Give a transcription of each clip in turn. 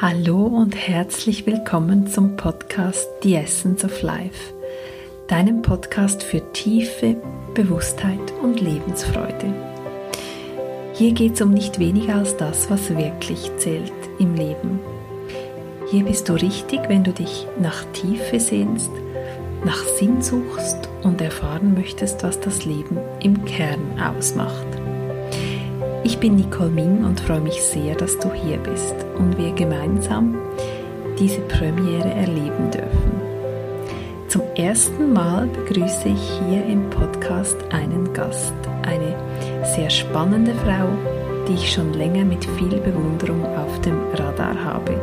Hallo und herzlich willkommen zum Podcast The Essence of Life, deinem Podcast für tiefe Bewusstheit und Lebensfreude. Hier geht es um nicht weniger als das, was wirklich zählt im Leben. Hier bist du richtig, wenn du dich nach Tiefe sehnst, nach Sinn suchst und erfahren möchtest, was das Leben im Kern ausmacht. Ich bin Nicole Ming und freue mich sehr, dass du hier bist und wir gemeinsam diese Premiere erleben dürfen. Zum ersten Mal begrüße ich hier im Podcast einen Gast, eine sehr spannende Frau, die ich schon länger mit viel Bewunderung auf dem Radar habe.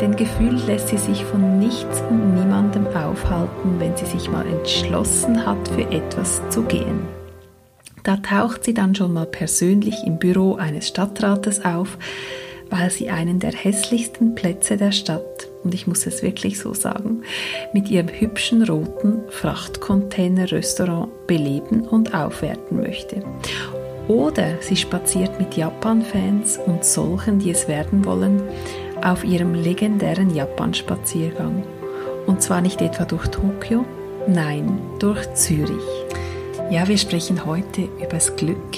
Denn gefühlt lässt sie sich von nichts und niemandem aufhalten, wenn sie sich mal entschlossen hat, für etwas zu gehen. Da taucht sie dann schon mal persönlich im Büro eines Stadtrates auf, weil sie einen der hässlichsten Plätze der Stadt, und ich muss es wirklich so sagen, mit ihrem hübschen roten Frachtcontainer-Restaurant beleben und aufwerten möchte. Oder sie spaziert mit Japan-Fans und solchen, die es werden wollen, auf ihrem legendären Japan-Spaziergang. Und zwar nicht etwa durch Tokio, nein, durch Zürich. Ja, wir sprechen heute über das Glück,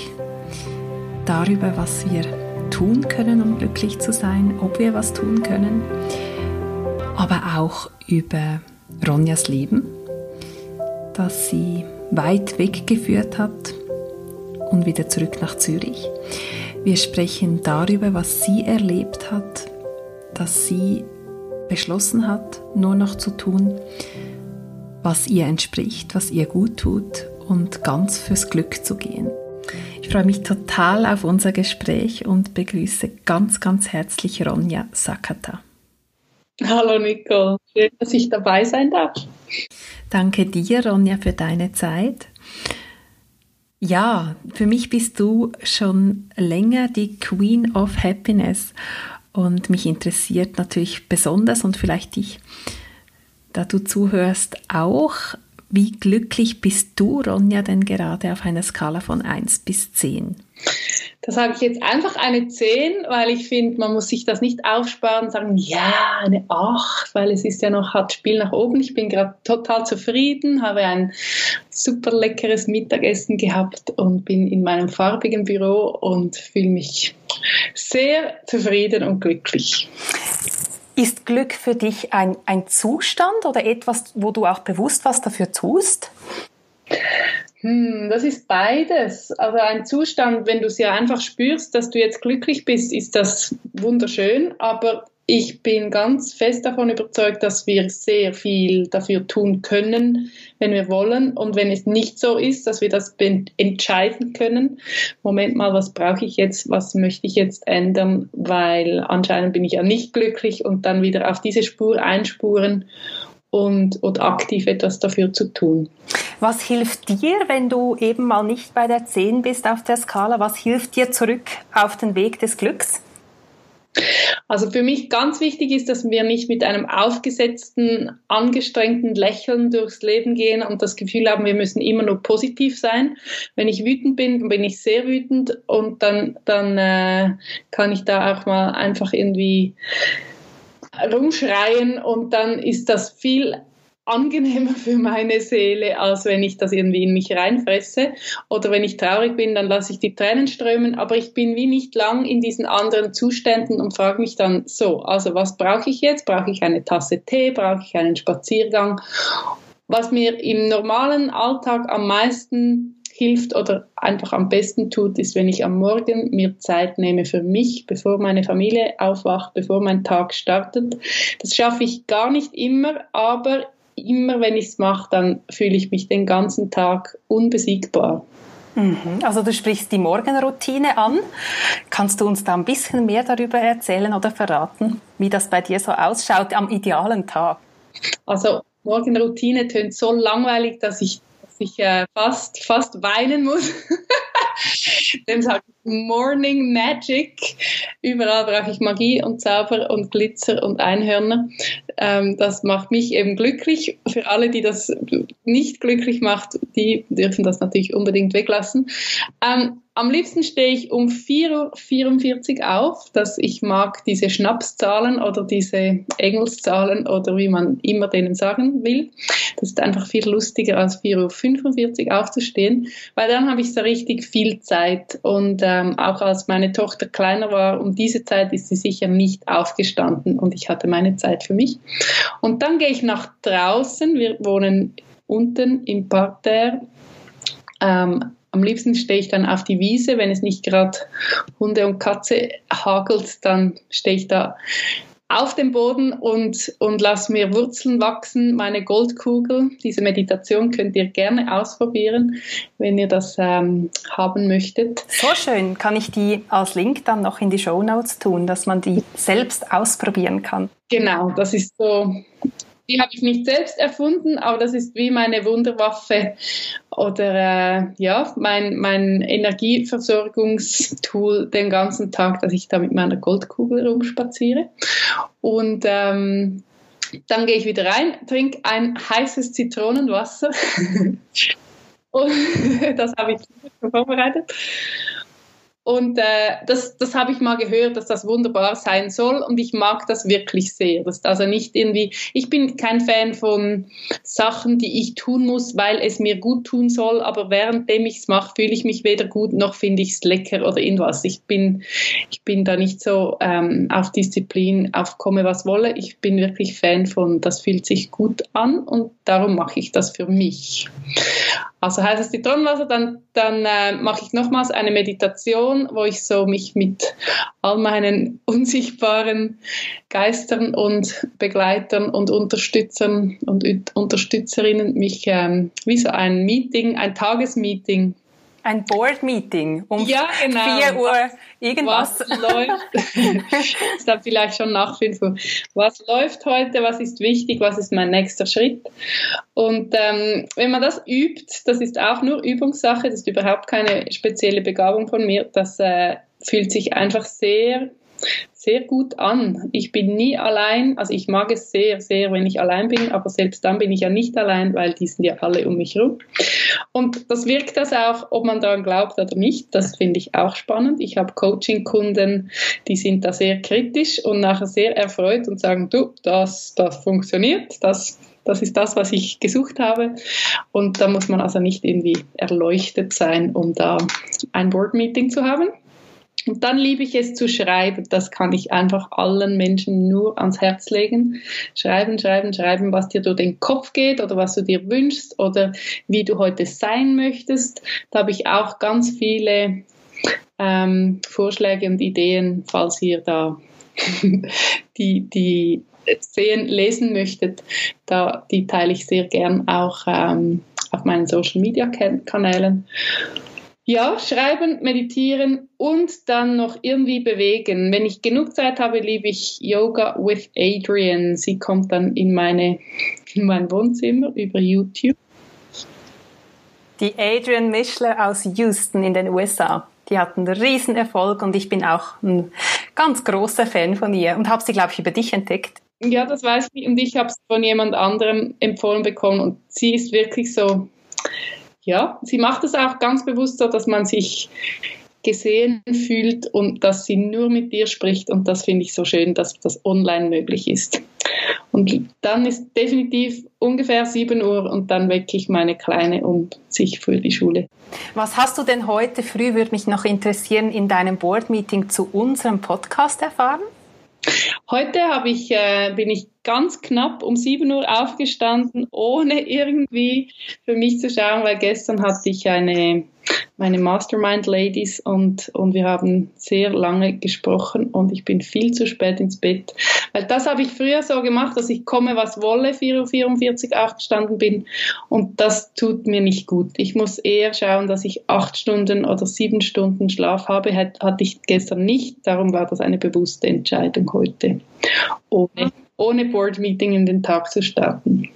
darüber, was wir tun können, um glücklich zu sein, ob wir was tun können, aber auch über Ronjas Leben, das sie weit weggeführt hat und wieder zurück nach Zürich. Wir sprechen darüber, was sie erlebt hat, dass sie beschlossen hat, nur noch zu tun, was ihr entspricht, was ihr gut tut und ganz fürs Glück zu gehen. Ich freue mich total auf unser Gespräch und begrüße ganz, ganz herzlich Ronja Sakata. Hallo Nicole, schön, dass ich dabei sein darf. Danke dir, Ronja, für deine Zeit. Ja, für mich bist du schon länger die Queen of Happiness und mich interessiert natürlich besonders und vielleicht dich, da du zuhörst, auch, wie glücklich bist du, Ronja, denn gerade auf einer Skala von 1 bis 10? Da sage ich jetzt einfach eine 10, weil ich finde, man muss sich das nicht aufsparen und sagen, ja, eine 8, weil es ist ja noch, hat Spiel nach oben. Ich bin gerade total zufrieden, habe ein super leckeres Mittagessen gehabt und bin in meinem farbigen Büro und fühle mich sehr zufrieden und glücklich. Ist Glück für dich ein, ein Zustand oder etwas, wo du auch bewusst was dafür tust? Hm, das ist beides. Also ein Zustand, wenn du es ja einfach spürst, dass du jetzt glücklich bist, ist das wunderschön. Aber ich bin ganz fest davon überzeugt, dass wir sehr viel dafür tun können, wenn wir wollen. Und wenn es nicht so ist, dass wir das entscheiden können, Moment mal, was brauche ich jetzt, was möchte ich jetzt ändern, weil anscheinend bin ich ja nicht glücklich und dann wieder auf diese Spur einspuren und, und aktiv etwas dafür zu tun. Was hilft dir, wenn du eben mal nicht bei der 10 bist auf der Skala? Was hilft dir zurück auf den Weg des Glücks? Also für mich ganz wichtig ist, dass wir nicht mit einem aufgesetzten, angestrengten Lächeln durchs Leben gehen und das Gefühl haben, wir müssen immer nur positiv sein. Wenn ich wütend bin, bin ich sehr wütend und dann, dann äh, kann ich da auch mal einfach irgendwie rumschreien und dann ist das viel angenehmer für meine Seele, als wenn ich das irgendwie in mich reinfresse. Oder wenn ich traurig bin, dann lasse ich die Tränen strömen, aber ich bin wie nicht lang in diesen anderen Zuständen und frage mich dann so, also was brauche ich jetzt? Brauche ich eine Tasse Tee? Brauche ich einen Spaziergang? Was mir im normalen Alltag am meisten hilft oder einfach am besten tut, ist, wenn ich am Morgen mir Zeit nehme für mich, bevor meine Familie aufwacht, bevor mein Tag startet. Das schaffe ich gar nicht immer, aber immer wenn ich es mache, dann fühle ich mich den ganzen Tag unbesiegbar. Mhm. Also du sprichst die Morgenroutine an. Kannst du uns da ein bisschen mehr darüber erzählen oder verraten, wie das bei dir so ausschaut am idealen Tag? Also Morgenroutine tönt so langweilig, dass ich, dass ich äh, fast, fast weinen muss. Dem sage ich Morning Magic. Überall brauche ich Magie und Zauber und Glitzer und Einhörner. Ähm, das macht mich eben glücklich. Für alle, die das nicht glücklich macht, die dürfen das natürlich unbedingt weglassen. Ähm, am liebsten stehe ich um 4.44 Uhr auf, dass ich mag diese Schnapszahlen oder diese Engelszahlen oder wie man immer denen sagen will. Das ist einfach viel lustiger als 4.45 Uhr aufzustehen, weil dann habe ich so richtig viel Zeit. Und ähm, auch als meine Tochter kleiner war, um diese Zeit ist sie sicher nicht aufgestanden und ich hatte meine Zeit für mich. Und dann gehe ich nach draußen. Wir wohnen unten im Parterre. Ähm, am liebsten stehe ich dann auf die Wiese, wenn es nicht gerade Hunde und Katze hagelt, dann stehe ich da auf dem Boden und, und lass mir Wurzeln wachsen, meine Goldkugel. Diese Meditation könnt ihr gerne ausprobieren, wenn ihr das ähm, haben möchtet. So schön. Kann ich die als Link dann noch in die Show Notes tun, dass man die selbst ausprobieren kann? Genau, das ist so die habe ich nicht selbst erfunden, aber das ist wie meine Wunderwaffe oder äh, ja, mein, mein Energieversorgungstool den ganzen Tag, dass ich da mit meiner Goldkugel rumspaziere. Und ähm, dann gehe ich wieder rein, trinke ein heißes Zitronenwasser. Und das habe ich vorbereitet. Und äh, das, das habe ich mal gehört, dass das wunderbar sein soll und ich mag das wirklich sehr. Das also nicht irgendwie, ich bin kein Fan von Sachen, die ich tun muss, weil es mir gut tun soll, aber währenddem ich es mache, fühle ich mich weder gut noch finde ich es lecker oder irgendwas. Ich bin, ich bin da nicht so ähm, auf Disziplin, auf komme was wolle. Ich bin wirklich Fan von, das fühlt sich gut an und darum mache ich das für mich. Also heißes Zitronenwasser, dann, dann äh, mache ich nochmals eine Meditation, wo ich so mich mit all meinen unsichtbaren Geistern und Begleitern und Unterstützern und Unterstützerinnen mich ähm, wie so ein Meeting, ein Tagesmeeting ein Board-Meeting um ja, genau. 4 Uhr irgendwas. Was läuft? ist dann vielleicht schon nach 5 Uhr. Was läuft heute? Was ist wichtig? Was ist mein nächster Schritt? Und ähm, wenn man das übt, das ist auch nur Übungssache, das ist überhaupt keine spezielle Begabung von mir, das äh, fühlt sich einfach sehr sehr gut an. Ich bin nie allein, also ich mag es sehr, sehr, wenn ich allein bin, aber selbst dann bin ich ja nicht allein, weil die sind ja alle um mich herum. Und das wirkt das auch, ob man daran glaubt oder nicht, das finde ich auch spannend. Ich habe Coaching-Kunden, die sind da sehr kritisch und nachher sehr erfreut und sagen, du, das, das funktioniert, das das ist das, was ich gesucht habe. Und da muss man also nicht irgendwie erleuchtet sein, um da ein Board-Meeting zu haben. Und dann liebe ich es zu schreiben. Das kann ich einfach allen Menschen nur ans Herz legen. Schreiben, schreiben, schreiben, was dir durch den Kopf geht oder was du dir wünschst oder wie du heute sein möchtest. Da habe ich auch ganz viele ähm, Vorschläge und Ideen, falls ihr da die, die sehen, lesen möchtet. Da, die teile ich sehr gern auch ähm, auf meinen Social Media Kanälen. Ja, schreiben, meditieren und dann noch irgendwie bewegen. Wenn ich genug Zeit habe, liebe ich Yoga with Adrian. Sie kommt dann in, meine, in mein Wohnzimmer über YouTube. Die Adrian Mischler aus Houston in den USA. Die hat einen riesen Erfolg und ich bin auch ein ganz großer Fan von ihr und habe sie, glaube ich, über dich entdeckt. Ja, das weiß ich und ich habe es von jemand anderem empfohlen bekommen und sie ist wirklich so ja, sie macht es auch ganz bewusst so, dass man sich gesehen fühlt und dass sie nur mit dir spricht. Und das finde ich so schön, dass das online möglich ist. Und dann ist definitiv ungefähr 7 Uhr und dann wecke ich meine Kleine um sich für die Schule. Was hast du denn heute früh, würde mich noch interessieren, in deinem Board-Meeting zu unserem Podcast erfahren? Heute habe ich, äh, bin ich ganz knapp um 7 Uhr aufgestanden, ohne irgendwie für mich zu schauen, weil gestern hatte ich eine, meine Mastermind Ladies und, und wir haben sehr lange gesprochen und ich bin viel zu spät ins Bett. Weil das habe ich früher so gemacht, dass ich komme, was wolle, 4.44 Uhr aufgestanden bin und das tut mir nicht gut. Ich muss eher schauen, dass ich acht Stunden oder sieben Stunden Schlaf habe. Hat, hatte ich gestern nicht, darum war das eine bewusste Entscheidung heute. Ohne ohne Board-Meeting in den Tag zu starten.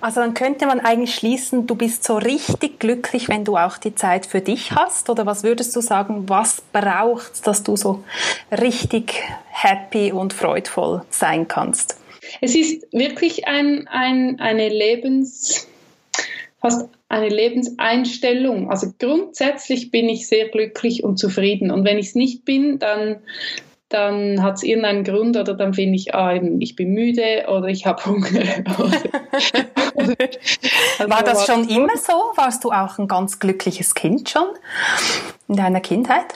Also dann könnte man eigentlich schließen, du bist so richtig glücklich, wenn du auch die Zeit für dich hast. Oder was würdest du sagen, was braucht, dass du so richtig happy und freudvoll sein kannst? Es ist wirklich ein, ein, eine Lebens, fast eine Lebenseinstellung. Also grundsätzlich bin ich sehr glücklich und zufrieden. Und wenn ich es nicht bin, dann dann hat es irgendeinen Grund oder dann finde ich, ah, ich bin müde oder ich habe Hunger. war das schon immer so? Warst du auch ein ganz glückliches Kind schon in deiner Kindheit?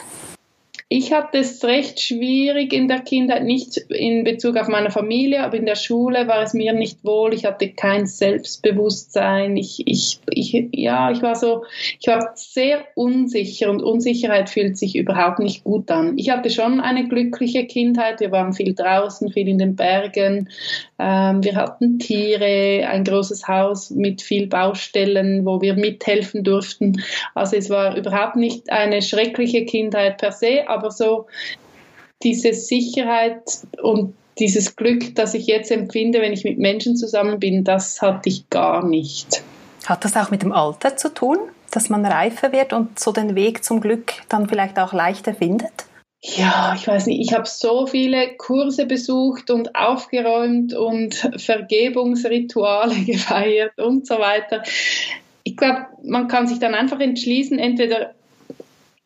Ich hatte es recht schwierig in der Kindheit, nicht in Bezug auf meine Familie, aber in der Schule war es mir nicht wohl. Ich hatte kein Selbstbewusstsein. Ich, ich, ich, ja, ich war so, ich war sehr unsicher und Unsicherheit fühlt sich überhaupt nicht gut an. Ich hatte schon eine glückliche Kindheit. Wir waren viel draußen, viel in den Bergen. Ähm, wir hatten Tiere, ein großes Haus mit viel Baustellen, wo wir mithelfen durften. Also es war überhaupt nicht eine schreckliche Kindheit per se, aber so diese Sicherheit und dieses Glück, das ich jetzt empfinde, wenn ich mit Menschen zusammen bin, das hatte ich gar nicht. Hat das auch mit dem Alter zu tun, dass man reifer wird und so den Weg zum Glück dann vielleicht auch leichter findet? Ja, ich weiß nicht, ich habe so viele Kurse besucht und aufgeräumt und Vergebungsrituale gefeiert und so weiter. Ich glaube, man kann sich dann einfach entschließen, entweder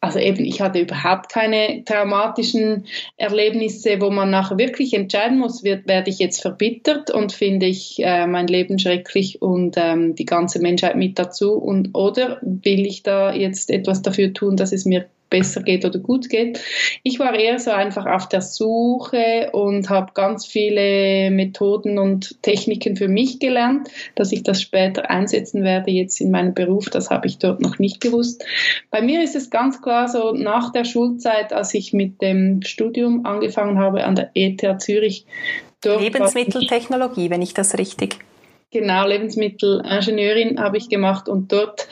also eben, ich hatte überhaupt keine traumatischen Erlebnisse, wo man nachher wirklich entscheiden muss, wird, werde ich jetzt verbittert und finde ich äh, mein Leben schrecklich und ähm, die ganze Menschheit mit dazu und oder will ich da jetzt etwas dafür tun, dass es mir besser geht oder gut geht. Ich war eher so einfach auf der Suche und habe ganz viele Methoden und Techniken für mich gelernt, dass ich das später einsetzen werde jetzt in meinem Beruf. Das habe ich dort noch nicht gewusst. Bei mir ist es ganz klar so, nach der Schulzeit, als ich mit dem Studium angefangen habe an der ETH Zürich. Lebensmitteltechnologie, wenn ich das richtig. Genau, Lebensmittelingenieurin habe ich gemacht und dort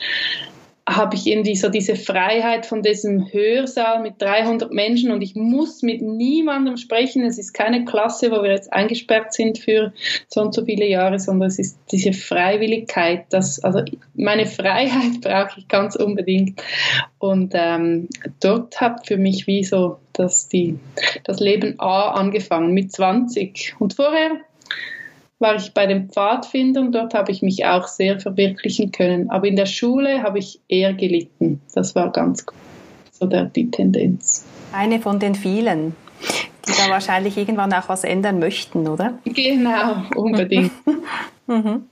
habe ich irgendwie so diese Freiheit von diesem Hörsaal mit 300 Menschen und ich muss mit niemandem sprechen. Es ist keine Klasse, wo wir jetzt eingesperrt sind für so und so viele Jahre, sondern es ist diese Freiwilligkeit. Das, also meine Freiheit brauche ich ganz unbedingt. Und ähm, dort hat für mich wie so das, die, das Leben A angefangen mit 20. Und vorher war ich bei den Pfadfindern, dort habe ich mich auch sehr verwirklichen können. Aber in der Schule habe ich eher gelitten. Das war ganz so der, die Tendenz. Eine von den vielen, die da wahrscheinlich irgendwann auch was ändern möchten, oder? Genau, unbedingt. mhm.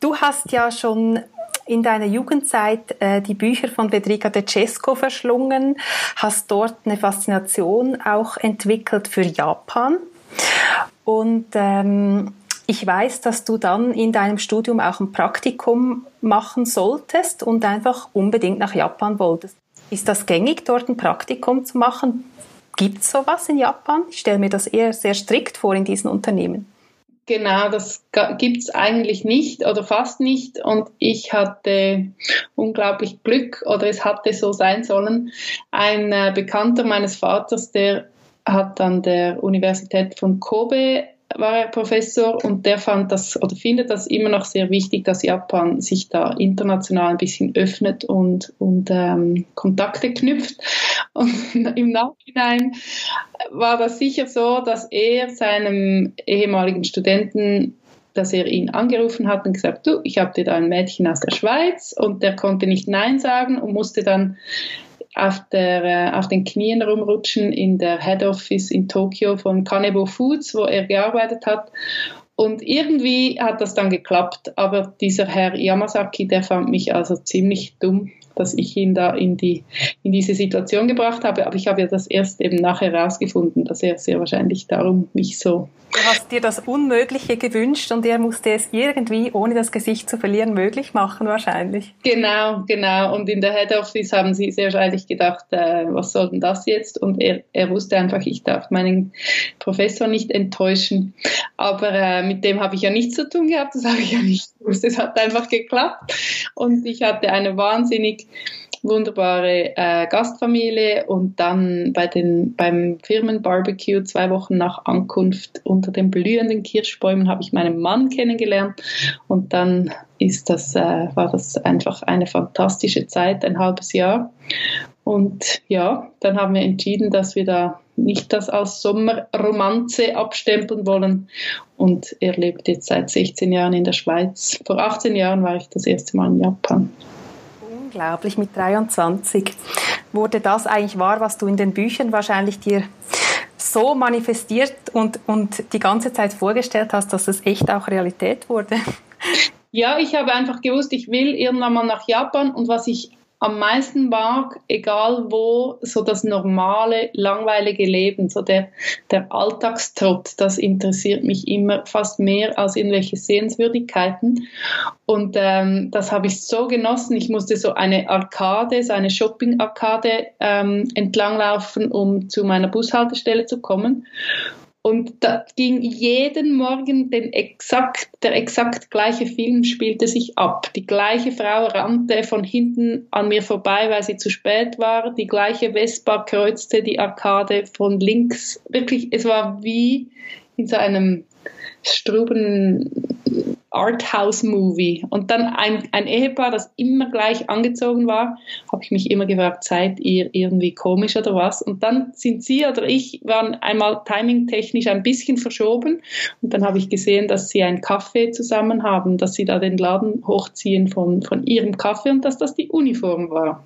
Du hast ja schon in deiner Jugendzeit äh, die Bücher von Federica De Cesco verschlungen, hast dort eine Faszination auch entwickelt für Japan. Und ähm, ich weiß, dass du dann in deinem Studium auch ein Praktikum machen solltest und einfach unbedingt nach Japan wolltest. Ist das gängig, dort ein Praktikum zu machen? Gibt es sowas in Japan? Ich stelle mir das eher sehr strikt vor in diesen Unternehmen. Genau, das gibt es eigentlich nicht oder fast nicht. Und ich hatte unglaublich Glück oder es hatte so sein sollen. Ein äh, Bekannter meines Vaters, der hat an der Universität von Kobe war er Professor und der fand das oder findet das immer noch sehr wichtig, dass Japan sich da international ein bisschen öffnet und, und ähm, Kontakte knüpft. Und im Nachhinein war das sicher so, dass er seinem ehemaligen Studenten dass er ihn angerufen hat und gesagt, du, ich habe dir da ein Mädchen aus der Schweiz und der konnte nicht Nein sagen und musste dann auf, der, äh, auf den Knien rumrutschen in der Head Office in Tokio von Kanebo Foods, wo er gearbeitet hat. Und irgendwie hat das dann geklappt, aber dieser Herr Yamazaki, der fand mich also ziemlich dumm dass ich ihn da in, die, in diese Situation gebracht habe. Aber ich habe ja das erst eben nachher herausgefunden, dass er sehr wahrscheinlich darum mich so. Du hast dir das Unmögliche gewünscht und er musste es irgendwie, ohne das Gesicht zu verlieren, möglich machen wahrscheinlich. Genau, genau. Und in der Head Office haben sie sehr wahrscheinlich gedacht, äh, was soll denn das jetzt? Und er, er wusste einfach, ich darf meinen Professor nicht enttäuschen. Aber äh, mit dem habe ich ja nichts zu tun gehabt, das habe ich ja nicht gewusst. Es hat einfach geklappt. Und ich hatte eine wahnsinnig wunderbare äh, Gastfamilie und dann bei den, beim Firmenbarbecue zwei Wochen nach Ankunft unter den blühenden Kirschbäumen habe ich meinen Mann kennengelernt und dann ist das, äh, war das einfach eine fantastische Zeit, ein halbes Jahr. Und ja, dann haben wir entschieden, dass wir da nicht das als Sommerromanze abstempeln wollen. Und er lebt jetzt seit 16 Jahren in der Schweiz. Vor 18 Jahren war ich das erste Mal in Japan. Unglaublich, mit 23 wurde das eigentlich wahr, was du in den Büchern wahrscheinlich dir so manifestiert und, und die ganze Zeit vorgestellt hast, dass es echt auch Realität wurde. Ja, ich habe einfach gewusst, ich will irgendwann mal nach Japan und was ich am meisten mag, egal wo, so das normale, langweilige Leben, so der, der Alltagstrott, das interessiert mich immer fast mehr als irgendwelche Sehenswürdigkeiten. Und ähm, das habe ich so genossen. Ich musste so eine Arkade, so eine Shopping-Arkade ähm, entlanglaufen, um zu meiner Bushaltestelle zu kommen. Und da ging jeden Morgen den exakt, der exakt gleiche Film spielte sich ab. Die gleiche Frau rannte von hinten an mir vorbei, weil sie zu spät war. Die gleiche Vespa kreuzte die Arkade von links. Wirklich, es war wie in so einem Struben Arthouse-Movie. Und dann ein, ein Ehepaar, das immer gleich angezogen war, habe ich mich immer gefragt, seid ihr irgendwie komisch oder was? Und dann sind sie oder ich waren einmal timingtechnisch ein bisschen verschoben. Und dann habe ich gesehen, dass sie einen Kaffee zusammen haben, dass sie da den Laden hochziehen von, von ihrem Kaffee und dass das die Uniform war.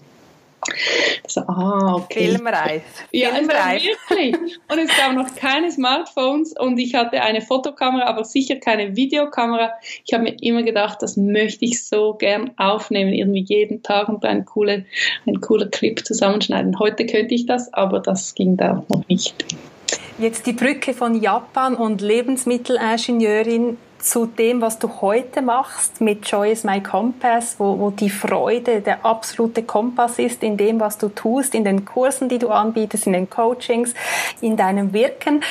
So, ah, okay. Filmreif. Ja, Filmreif. wirklich. Und es gab noch keine Smartphones und ich hatte eine Fotokamera, aber sicher keine Videokamera. Ich habe mir immer gedacht, das möchte ich so gern aufnehmen, irgendwie jeden Tag und ein cooler, ein cooler Clip zusammenschneiden. Heute könnte ich das, aber das ging da noch nicht. Jetzt die Brücke von Japan und Lebensmittelingenieurin zu dem, was du heute machst mit Joy is my Compass, wo, wo die Freude der absolute Kompass ist in dem, was du tust, in den Kursen, die du anbietest, in den Coachings, in deinem Wirken.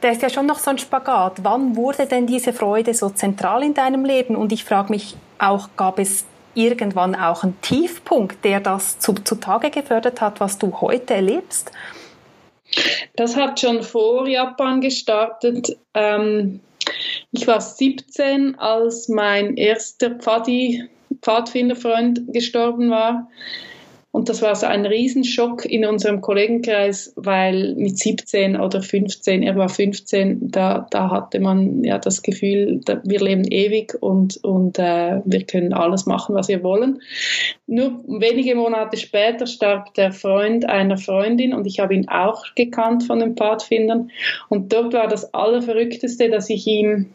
Da ist ja schon noch so ein Spagat. Wann wurde denn diese Freude so zentral in deinem Leben? Und ich frage mich auch, gab es irgendwann auch einen Tiefpunkt, der das zu, zutage gefördert hat, was du heute erlebst? Das hat schon vor Japan gestartet. Ähm ich war 17, als mein erster Pfadi, Pfadfinderfreund gestorben war. Und das war so ein Riesenschock in unserem Kollegenkreis, weil mit 17 oder 15, er war 15, da, da hatte man ja das Gefühl, wir leben ewig und, und äh, wir können alles machen, was wir wollen. Nur wenige Monate später starb der Freund einer Freundin und ich habe ihn auch gekannt von den Pfadfindern. Und dort war das Allerverrückteste, dass ich ihm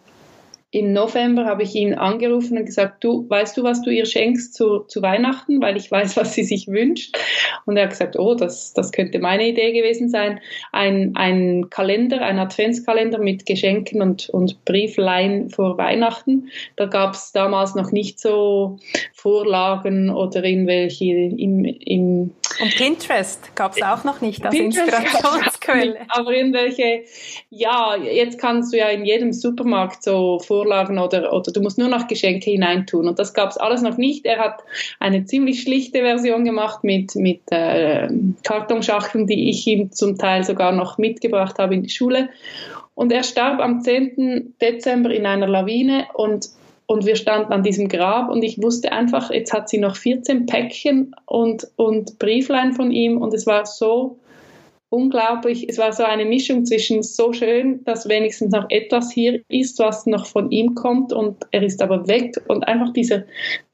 im November habe ich ihn angerufen und gesagt, du, weißt du, was du ihr schenkst zu, zu Weihnachten, weil ich weiß, was sie sich wünscht. Und er hat gesagt, oh, das, das könnte meine Idee gewesen sein. Ein, ein Kalender, ein Adventskalender mit Geschenken und, und Brieflein vor Weihnachten. Da gab es damals noch nicht so Vorlagen oder irgendwelche im, im und Pinterest gab es auch noch nicht als Pinterest Inspirationsquelle. Aber irgendwelche, ja, jetzt kannst du ja in jedem Supermarkt so Vorlagen oder, oder du musst nur noch Geschenke hineintun. Und das gab es alles noch nicht. Er hat eine ziemlich schlichte Version gemacht mit, mit äh, Kartonschachteln, die ich ihm zum Teil sogar noch mitgebracht habe in die Schule. Und er starb am 10. Dezember in einer Lawine und und wir standen an diesem Grab und ich wusste einfach, jetzt hat sie noch 14 Päckchen und, und Brieflein von ihm und es war so unglaublich, es war so eine Mischung zwischen so schön, dass wenigstens noch etwas hier ist, was noch von ihm kommt und er ist aber weg und einfach dieser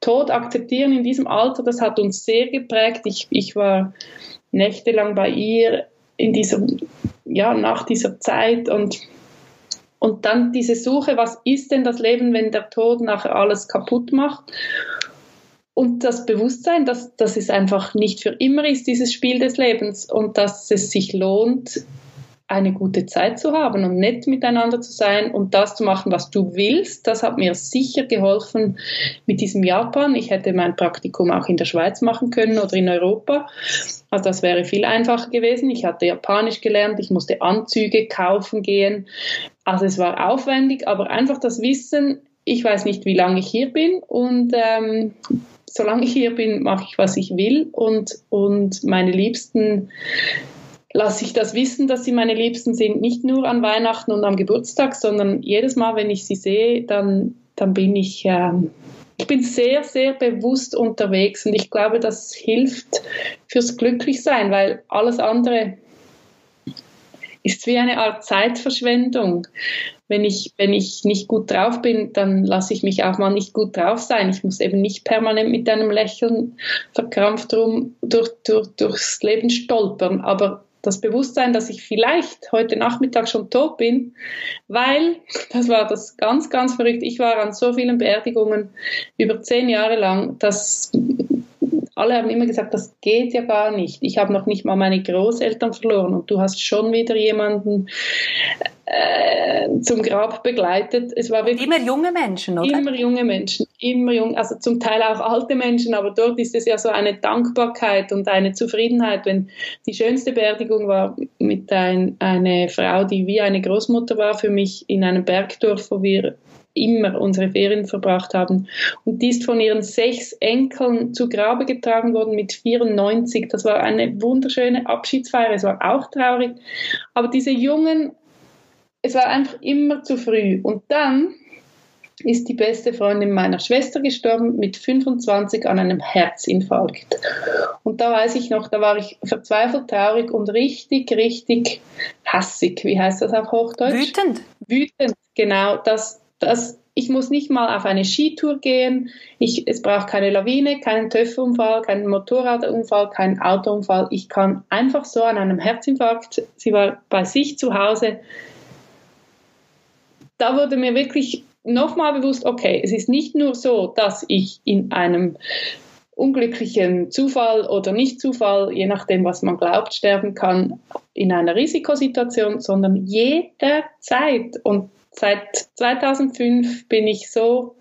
Tod akzeptieren in diesem Alter, das hat uns sehr geprägt. Ich, ich war nächtelang bei ihr in diesem, ja, nach dieser Zeit und und dann diese Suche, was ist denn das Leben, wenn der Tod nachher alles kaputt macht? Und das Bewusstsein, dass, dass es einfach nicht für immer ist, dieses Spiel des Lebens, und dass es sich lohnt, eine gute Zeit zu haben und nett miteinander zu sein und das zu machen, was du willst. Das hat mir sicher geholfen mit diesem Japan. Ich hätte mein Praktikum auch in der Schweiz machen können oder in Europa. Also das wäre viel einfacher gewesen. Ich hatte Japanisch gelernt, ich musste Anzüge kaufen gehen. Also es war aufwendig, aber einfach das Wissen, ich weiß nicht, wie lange ich hier bin und ähm, solange ich hier bin, mache ich, was ich will und, und meine Liebsten lasse ich das wissen, dass sie meine Liebsten sind, nicht nur an Weihnachten und am Geburtstag, sondern jedes Mal, wenn ich sie sehe, dann, dann bin ich, äh, ich bin sehr, sehr bewusst unterwegs und ich glaube, das hilft fürs Glücklichsein, weil alles andere ist wie eine Art Zeitverschwendung. Wenn ich, wenn ich nicht gut drauf bin, dann lasse ich mich auch mal nicht gut drauf sein. Ich muss eben nicht permanent mit einem Lächeln verkrampft rum durch, durch, durchs Leben stolpern. Aber das Bewusstsein, dass ich vielleicht heute Nachmittag schon tot bin, weil, das war das ganz, ganz verrückt, ich war an so vielen Beerdigungen über zehn Jahre lang, dass alle haben immer gesagt, das geht ja gar nicht. Ich habe noch nicht mal meine Großeltern verloren und du hast schon wieder jemanden äh, zum Grab begleitet. Es war wirklich immer junge Menschen, oder? Immer junge Menschen, immer jung, also zum Teil auch alte Menschen, aber dort ist es ja so eine Dankbarkeit und eine Zufriedenheit. Wenn die schönste Beerdigung war mit ein, einer Frau, die wie eine Großmutter war für mich in einem Bergdorf, wo wir immer unsere Ferien verbracht haben. Und die ist von ihren sechs Enkeln zu Grabe getragen worden mit 94. Das war eine wunderschöne Abschiedsfeier. Es war auch traurig. Aber diese Jungen, es war einfach immer zu früh. Und dann ist die beste Freundin meiner Schwester gestorben mit 25 an einem Herzinfarkt. Und da weiß ich noch, da war ich verzweifelt traurig und richtig, richtig hassig. Wie heißt das auf Hochdeutsch? Wütend. Wütend, genau. Das, das, ich muss nicht mal auf eine Skitour gehen. Ich, es braucht keine Lawine, keinen Töpfunfall, keinen Motorradunfall, keinen Autounfall. Ich kann einfach so an einem Herzinfarkt, sie war bei sich zu Hause. Da wurde mir wirklich nochmal bewusst, okay, es ist nicht nur so, dass ich in einem unglücklichen Zufall oder Nicht-Zufall, je nachdem, was man glaubt, sterben kann, in einer Risikosituation, sondern jederzeit. Und seit 2005 bin ich so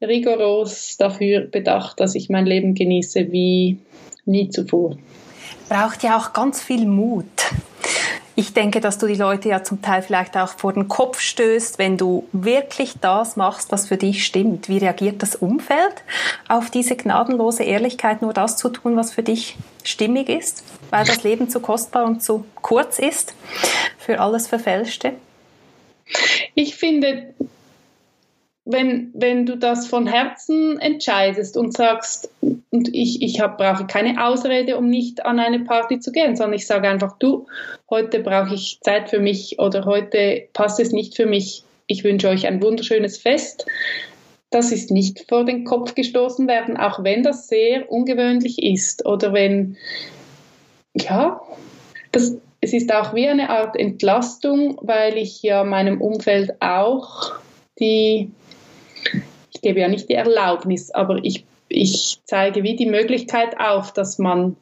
rigoros dafür bedacht, dass ich mein Leben genieße wie nie zuvor. Braucht ja auch ganz viel Mut. Ich denke, dass du die Leute ja zum Teil vielleicht auch vor den Kopf stößt, wenn du wirklich das machst, was für dich stimmt. Wie reagiert das Umfeld auf diese gnadenlose Ehrlichkeit, nur das zu tun, was für dich stimmig ist, weil das Leben zu kostbar und zu kurz ist für alles Verfälschte? Ich finde, wenn, wenn du das von Herzen entscheidest und sagst, und ich, ich hab, brauche keine Ausrede, um nicht an eine Party zu gehen, sondern ich sage einfach, du, heute brauche ich Zeit für mich oder heute passt es nicht für mich. Ich wünsche euch ein wunderschönes Fest. Das ist nicht vor den Kopf gestoßen werden, auch wenn das sehr ungewöhnlich ist oder wenn, ja, das, es ist auch wie eine Art Entlastung, weil ich ja meinem Umfeld auch die, ich gebe ja nicht die Erlaubnis, aber ich, ich zeige wie die Möglichkeit auf, dass man,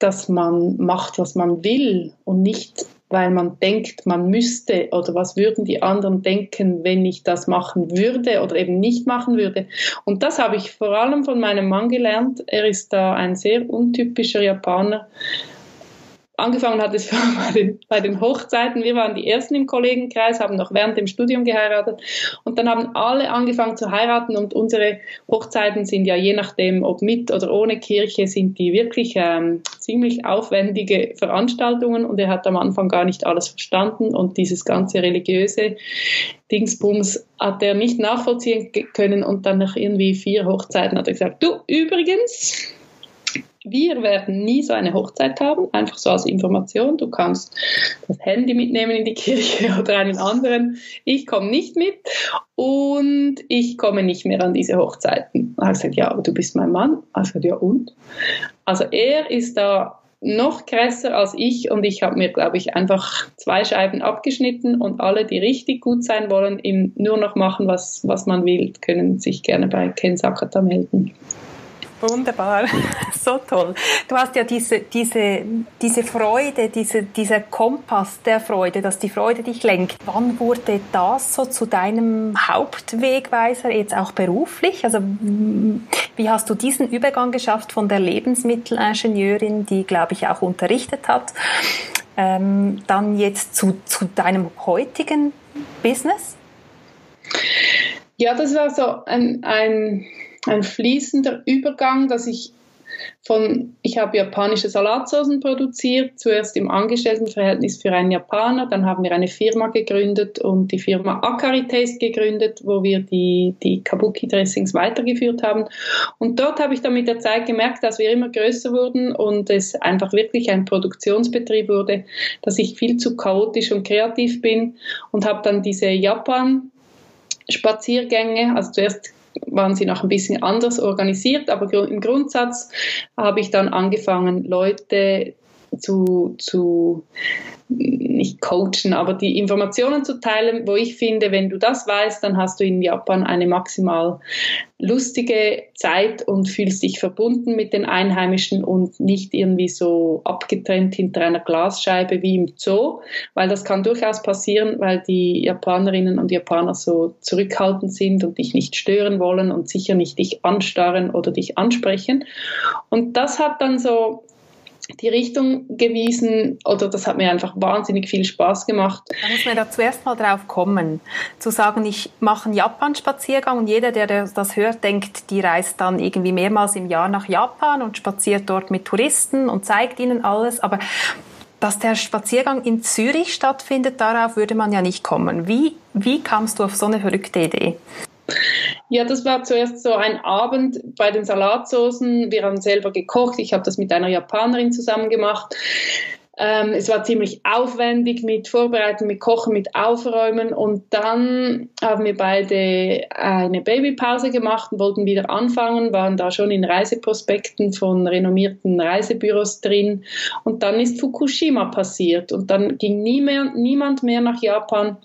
dass man macht, was man will und nicht, weil man denkt, man müsste oder was würden die anderen denken, wenn ich das machen würde oder eben nicht machen würde. Und das habe ich vor allem von meinem Mann gelernt. Er ist da ein sehr untypischer Japaner angefangen hat es bei den, Hochzeiten. Wir waren die Ersten im Kollegenkreis, haben noch während dem Studium geheiratet. Und dann haben alle angefangen zu heiraten und unsere Hochzeiten sind ja je nachdem, ob mit oder ohne Kirche, sind die wirklich ähm, ziemlich aufwendige Veranstaltungen. Und er hat am Anfang gar nicht alles verstanden. Und dieses ganze religiöse Dingsbums hat er nicht nachvollziehen können. Und dann nach irgendwie vier Hochzeiten hat er gesagt, du übrigens, wir werden nie so eine Hochzeit haben, einfach so als Information. Du kannst das Handy mitnehmen in die Kirche oder einen anderen. Ich komme nicht mit und ich komme nicht mehr an diese Hochzeiten. Er hat gesagt, ja, aber du bist mein Mann. Er gesagt, ja und? Also er ist da noch krasser als ich und ich habe mir, glaube ich, einfach zwei Scheiben abgeschnitten und alle, die richtig gut sein wollen, ihm nur noch machen, was, was man will, können sich gerne bei Ken Sakata melden. Wunderbar, so toll. Du hast ja diese, diese, diese Freude, diese, dieser Kompass der Freude, dass die Freude dich lenkt. Wann wurde das so zu deinem Hauptwegweiser, jetzt auch beruflich? Also wie hast du diesen Übergang geschafft von der Lebensmittelingenieurin, die, glaube ich, auch unterrichtet hat, ähm, dann jetzt zu, zu deinem heutigen Business? Ja, das war so ein, ein ein fließender Übergang, dass ich von, ich habe japanische Salatsoßen produziert, zuerst im Angestelltenverhältnis für einen Japaner, dann haben wir eine Firma gegründet und die Firma Akari Taste gegründet, wo wir die, die Kabuki-Dressings weitergeführt haben. Und dort habe ich dann mit der Zeit gemerkt, dass wir immer größer wurden und es einfach wirklich ein Produktionsbetrieb wurde, dass ich viel zu chaotisch und kreativ bin und habe dann diese Japan Spaziergänge, also zuerst waren sie noch ein bisschen anders organisiert, aber im Grundsatz habe ich dann angefangen, Leute zu, zu nicht coachen, aber die Informationen zu teilen, wo ich finde, wenn du das weißt, dann hast du in Japan eine maximal lustige Zeit und fühlst dich verbunden mit den Einheimischen und nicht irgendwie so abgetrennt hinter einer Glasscheibe wie im Zoo, weil das kann durchaus passieren, weil die Japanerinnen und Japaner so zurückhaltend sind und dich nicht stören wollen und sicher nicht dich anstarren oder dich ansprechen. Und das hat dann so die Richtung gewiesen oder das hat mir einfach wahnsinnig viel Spaß gemacht. Da muss man da zuerst mal drauf kommen, zu sagen, ich mache einen Japan-Spaziergang und jeder, der das hört, denkt, die reist dann irgendwie mehrmals im Jahr nach Japan und spaziert dort mit Touristen und zeigt ihnen alles, aber dass der Spaziergang in Zürich stattfindet, darauf würde man ja nicht kommen. Wie, wie kamst du auf so eine verrückte Idee? Ja, das war zuerst so ein Abend bei den Salatsoßen. Wir haben selber gekocht. Ich habe das mit einer Japanerin zusammen gemacht. Ähm, es war ziemlich aufwendig mit Vorbereiten, mit Kochen, mit Aufräumen und dann haben wir beide eine Babypause gemacht und wollten wieder anfangen, waren da schon in Reiseprospekten von renommierten Reisebüros drin und dann ist Fukushima passiert und dann ging nie mehr, niemand mehr nach Japan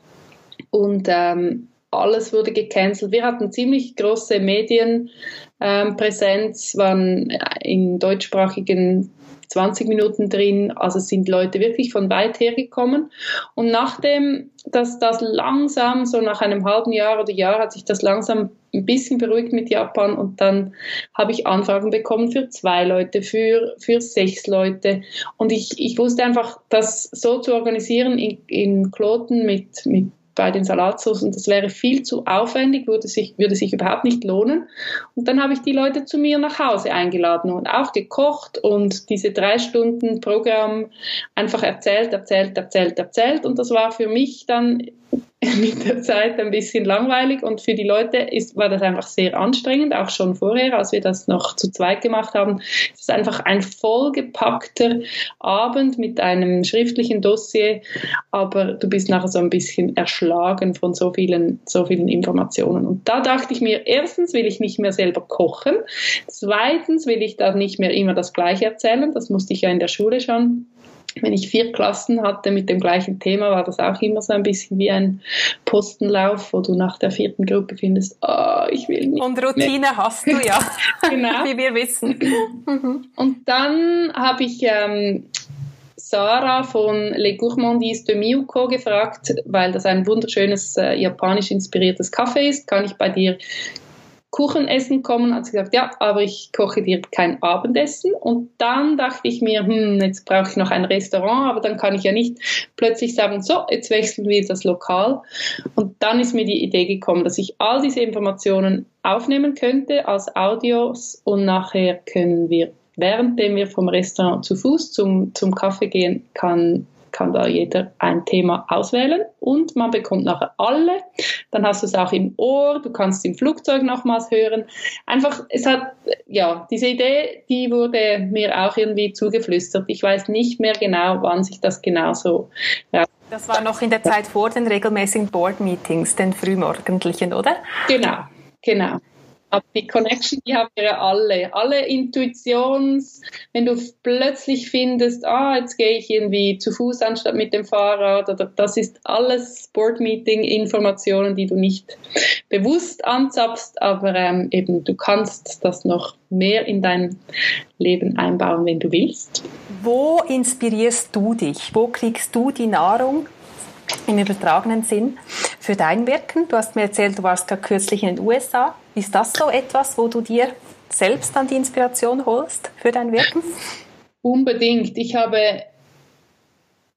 und ähm, alles wurde gecancelt. Wir hatten ziemlich große Medienpräsenz, ähm, waren in deutschsprachigen 20 Minuten drin, also sind Leute wirklich von weit her gekommen. Und nachdem, dass das langsam, so nach einem halben Jahr oder Jahr, hat sich das langsam ein bisschen beruhigt mit Japan und dann habe ich Anfragen bekommen für zwei Leute, für, für sechs Leute. Und ich, ich wusste einfach, das so zu organisieren in, in Kloten mit, mit bei den Salatsoßen, das wäre viel zu aufwendig, würde sich, würde sich überhaupt nicht lohnen. Und dann habe ich die Leute zu mir nach Hause eingeladen und auch gekocht und diese drei Stunden Programm einfach erzählt, erzählt, erzählt, erzählt. Und das war für mich dann mit der Zeit ein bisschen langweilig und für die Leute ist, war das einfach sehr anstrengend, auch schon vorher, als wir das noch zu zweit gemacht haben. Es ist einfach ein vollgepackter Abend mit einem schriftlichen Dossier, aber du bist nachher so ein bisschen erschlagen von so vielen, so vielen Informationen. Und da dachte ich mir, erstens will ich nicht mehr selber kochen, zweitens will ich da nicht mehr immer das Gleiche erzählen, das musste ich ja in der Schule schon wenn ich vier Klassen hatte mit dem gleichen Thema, war das auch immer so ein bisschen wie ein Postenlauf, wo du nach der vierten Gruppe findest, oh, ich will nicht. Und Routine mehr. hast du ja, genau. wie wir wissen. Und dann habe ich ähm, Sarah von Le Gourmandise de Miyuko gefragt, weil das ein wunderschönes äh, japanisch inspiriertes Kaffee ist. Kann ich bei dir Kuchen essen kommen, hat sie gesagt, ja, aber ich koche dir kein Abendessen. Und dann dachte ich mir, hm, jetzt brauche ich noch ein Restaurant, aber dann kann ich ja nicht plötzlich sagen, so, jetzt wechseln wir das Lokal. Und dann ist mir die Idee gekommen, dass ich all diese Informationen aufnehmen könnte als Audios und nachher können wir, währenddem wir vom Restaurant zu Fuß zum, zum Kaffee gehen, kann kann da jeder ein Thema auswählen und man bekommt nachher alle. Dann hast du es auch im Ohr, du kannst es im Flugzeug nochmals hören. Einfach, es hat, ja, diese Idee, die wurde mir auch irgendwie zugeflüstert. Ich weiß nicht mehr genau, wann sich das genau so ja. Das war noch in der Zeit vor den regelmäßigen Board-Meetings, den frühmorgendlichen, oder? Genau, genau. Aber die Connection, die haben wir alle. Alle Intuitions, wenn du plötzlich findest, ah, jetzt gehe ich irgendwie zu Fuß anstatt mit dem Fahrrad, oder das ist alles Sportmeeting-Informationen, die du nicht bewusst anzapfst, aber ähm, eben du kannst das noch mehr in dein Leben einbauen, wenn du willst. Wo inspirierst du dich? Wo kriegst du die Nahrung im übertragenen Sinn für dein Wirken? Du hast mir erzählt, du warst gerade kürzlich in den USA. Ist das so etwas, wo du dir selbst dann die Inspiration holst für dein Wirken? Unbedingt. Ich habe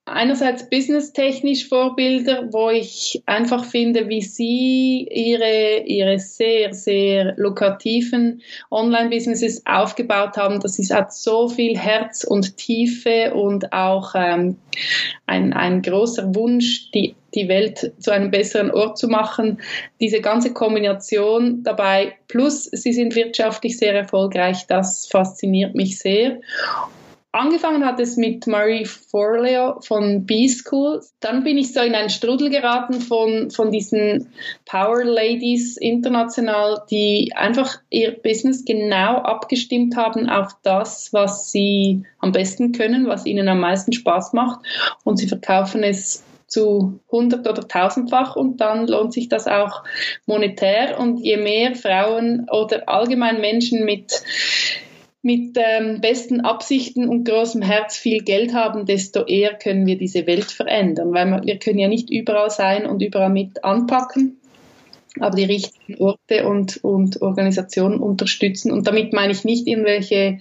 einerseits businesstechnisch Vorbilder, wo ich einfach finde, wie sie ihre, ihre sehr, sehr lukrativen Online-Businesses aufgebaut haben. Das ist, hat so viel Herz und Tiefe und auch ähm, ein, ein großer Wunsch, die, die Welt zu einem besseren Ort zu machen. Diese ganze Kombination dabei, plus sie sind wirtschaftlich sehr erfolgreich, das fasziniert mich sehr. Angefangen hat es mit Marie Forleo von B-School. Dann bin ich so in einen Strudel geraten von, von diesen Power Ladies international, die einfach ihr Business genau abgestimmt haben auf das, was sie am besten können, was ihnen am meisten Spaß macht. Und sie verkaufen es zu 100 oder 1000-fach und dann lohnt sich das auch monetär. Und je mehr Frauen oder allgemein Menschen mit mit ähm, besten Absichten und großem Herz viel Geld haben, desto eher können wir diese Welt verändern, weil wir, wir können ja nicht überall sein und überall mit anpacken, aber die richtigen Orte und, und Organisationen unterstützen. Und damit meine ich nicht irgendwelche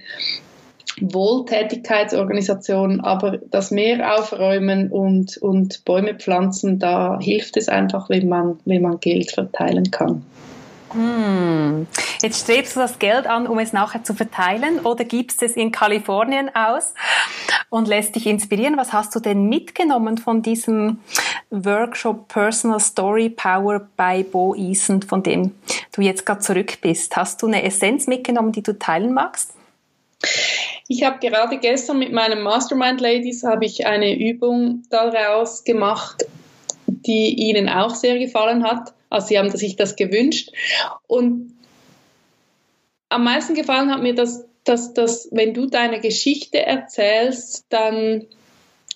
Wohltätigkeitsorganisationen, aber das Meer aufräumen und, und Bäume pflanzen, da hilft es einfach, wenn man, wenn man Geld verteilen kann. Hm. Jetzt strebst du das Geld an, um es nachher zu verteilen oder gibst es in Kalifornien aus und lässt dich inspirieren? Was hast du denn mitgenommen von diesem Workshop Personal Story Power bei Bo Eason, von dem du jetzt gerade zurück bist? Hast du eine Essenz mitgenommen, die du teilen magst? Ich habe gerade gestern mit meinen Mastermind Ladies habe ich eine Übung daraus gemacht, die ihnen auch sehr gefallen hat. Also sie haben sich das gewünscht. Und am meisten gefallen hat mir, dass, dass, dass wenn du deine Geschichte erzählst, dann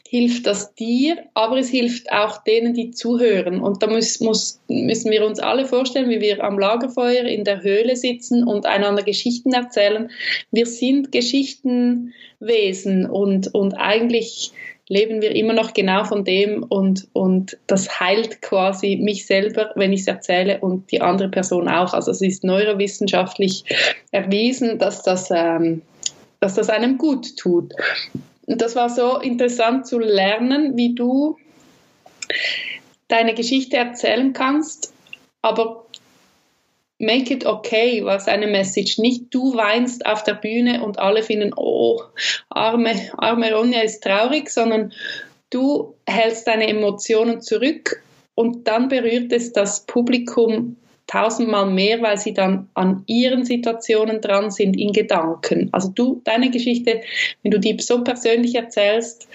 hilft das dir, aber es hilft auch denen, die zuhören. Und da muss, muss, müssen wir uns alle vorstellen, wie wir am Lagerfeuer in der Höhle sitzen und einander Geschichten erzählen. Wir sind Geschichtenwesen und, und eigentlich leben wir immer noch genau von dem und, und das heilt quasi mich selber, wenn ich es erzähle und die andere Person auch. Also es ist neurowissenschaftlich erwiesen, dass das, ähm, dass das einem gut tut. Und das war so interessant zu lernen, wie du deine Geschichte erzählen kannst, aber Make it okay war seine Message. Nicht du weinst auf der Bühne und alle finden, oh, arme, arme Ronja ist traurig, sondern du hältst deine Emotionen zurück und dann berührt es das Publikum tausendmal mehr, weil sie dann an ihren Situationen dran sind, in Gedanken. Also du, deine Geschichte, wenn du die so persönlich erzählst,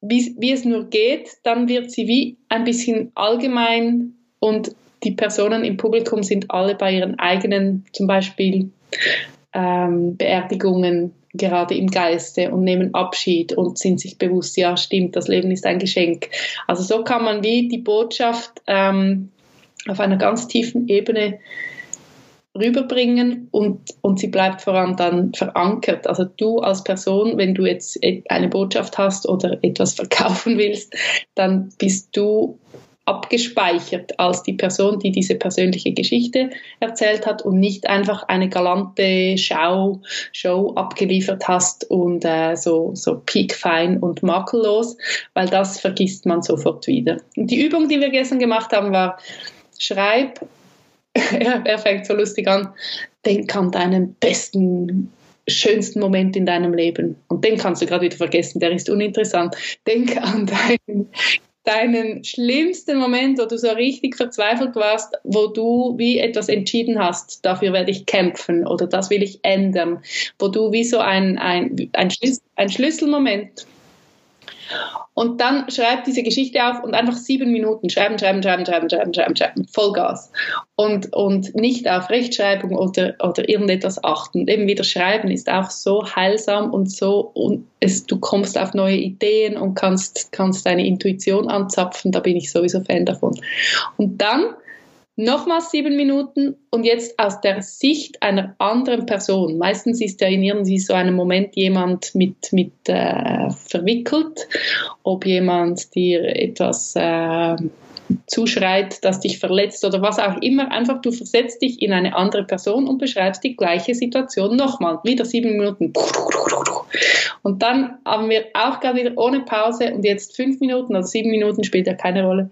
wie, wie es nur geht, dann wird sie wie ein bisschen allgemein und die Personen im Publikum sind alle bei ihren eigenen, zum Beispiel ähm, Beerdigungen gerade im Geiste und nehmen Abschied und sind sich bewusst, ja stimmt, das Leben ist ein Geschenk. Also so kann man wie die Botschaft ähm, auf einer ganz tiefen Ebene rüberbringen und, und sie bleibt vor allem dann verankert. Also du als Person, wenn du jetzt eine Botschaft hast oder etwas verkaufen willst, dann bist du abgespeichert als die Person, die diese persönliche Geschichte erzählt hat und nicht einfach eine galante Schau, Show abgeliefert hast und äh, so, so piekfein und makellos, weil das vergisst man sofort wieder. Und die Übung, die wir gestern gemacht haben, war, schreib, er fängt so lustig an, denk an deinen besten schönsten Moment in deinem Leben. Und den kannst du gerade wieder vergessen, der ist uninteressant. Denk an deinen deinen schlimmsten Moment, wo du so richtig verzweifelt warst, wo du wie etwas entschieden hast, dafür werde ich kämpfen oder das will ich ändern, wo du wie so ein, ein, ein, Schlüssel, ein Schlüsselmoment und dann schreibt diese Geschichte auf und einfach sieben Minuten schreiben, schreiben, schreiben, schreiben, schreiben, schreiben, schreiben, Vollgas. Und, und nicht auf Rechtschreibung oder, oder irgendetwas achten. Eben wieder schreiben ist auch so heilsam und so, und es, du kommst auf neue Ideen und kannst, kannst deine Intuition anzapfen. Da bin ich sowieso Fan davon. Und dann nochmals sieben Minuten und jetzt aus der Sicht einer anderen Person. Meistens ist ja in irgendwie so einem Moment jemand mit, mit äh, verwickelt, ob jemand dir etwas äh, zuschreit, das dich verletzt oder was auch immer. Einfach du versetzt dich in eine andere Person und beschreibst die gleiche Situation nochmal. Wieder sieben Minuten. Und dann haben wir auch gerade wieder ohne Pause und jetzt fünf Minuten, also sieben Minuten spielt ja keine Rolle,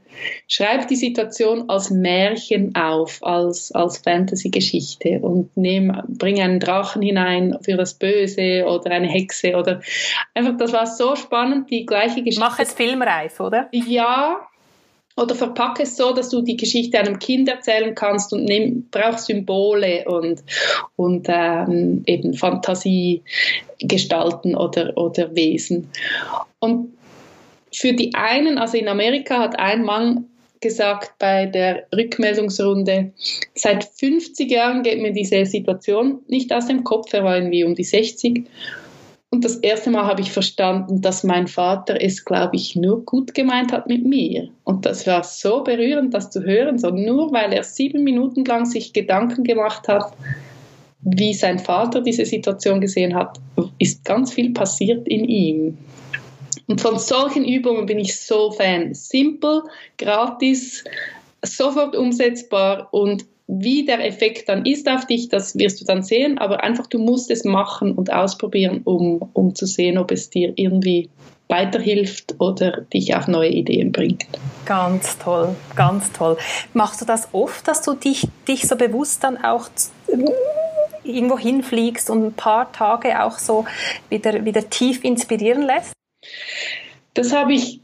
schreib die Situation als Märchen auf, als, als Fantasy-Geschichte und nehm, bring einen Drachen hinein für das Böse oder eine Hexe oder einfach, das war so spannend, die gleiche Geschichte. Mach es filmreif, oder? Ja, oder verpacke es so, dass du die Geschichte einem Kind erzählen kannst und nimm, brauchst Symbole und, und ähm, eben Fantasiegestalten oder, oder Wesen. Und für die einen, also in Amerika hat ein Mann gesagt bei der Rückmeldungsrunde, seit 50 Jahren geht mir diese Situation nicht aus dem Kopf, er war irgendwie um die 60 und das erste Mal habe ich verstanden, dass mein Vater es, glaube ich, nur gut gemeint hat mit mir. Und das war so berührend, das zu hören, so nur weil er sieben Minuten lang sich Gedanken gemacht hat, wie sein Vater diese Situation gesehen hat, ist ganz viel passiert in ihm. Und von solchen Übungen bin ich so Fan. Simpel, gratis, sofort umsetzbar und wie der Effekt dann ist auf dich, das wirst du dann sehen, aber einfach du musst es machen und ausprobieren, um, um zu sehen, ob es dir irgendwie weiterhilft oder dich auf neue Ideen bringt. Ganz toll, ganz toll. Machst du das oft, dass du dich, dich so bewusst dann auch irgendwo hinfliegst und ein paar Tage auch so wieder, wieder tief inspirieren lässt? Das habe ich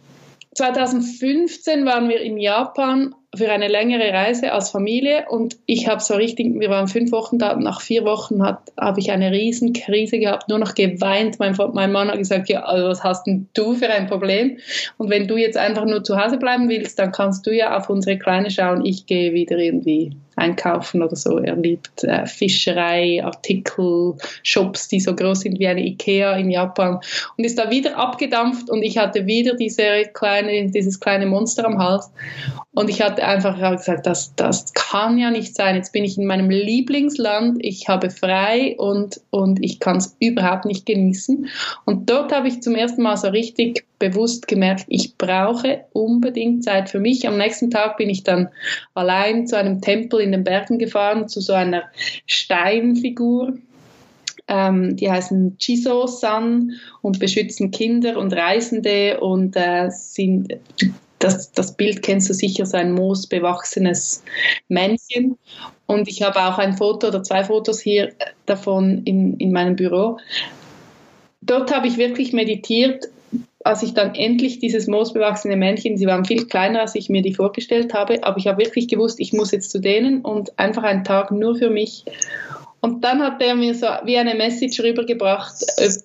2015 waren wir in Japan für eine längere Reise als Familie und ich habe so richtig, wir waren fünf Wochen da, nach vier Wochen habe ich eine riesen Krise gehabt, nur noch geweint. Mein, mein Mann hat gesagt, ja, also was hast denn du für ein Problem? Und wenn du jetzt einfach nur zu Hause bleiben willst, dann kannst du ja auf unsere Kleine schauen, ich gehe wieder irgendwie einkaufen oder so. Er liebt äh, Fischerei, Artikel, Shops, die so groß sind wie eine Ikea in Japan und ist da wieder abgedampft und ich hatte wieder diese kleine, dieses kleine Monster am Hals und ich hatte einfach gesagt, das, das kann ja nicht sein. Jetzt bin ich in meinem Lieblingsland, ich habe frei und, und ich kann es überhaupt nicht genießen. Und dort habe ich zum ersten Mal so richtig bewusst gemerkt, ich brauche unbedingt Zeit für mich. Am nächsten Tag bin ich dann allein zu einem Tempel in den Bergen gefahren, zu so einer Steinfigur. Ähm, die heißen Chiso-san und beschützen Kinder und Reisende und äh, sind das, das Bild kennst du sicher, so ein moosbewachsenes Männchen. Und ich habe auch ein Foto oder zwei Fotos hier davon in, in meinem Büro. Dort habe ich wirklich meditiert, als ich dann endlich dieses moosbewachsene Männchen, sie waren viel kleiner, als ich mir die vorgestellt habe, aber ich habe wirklich gewusst, ich muss jetzt zu denen und einfach einen Tag nur für mich. Und dann hat der mir so wie eine Message rübergebracht,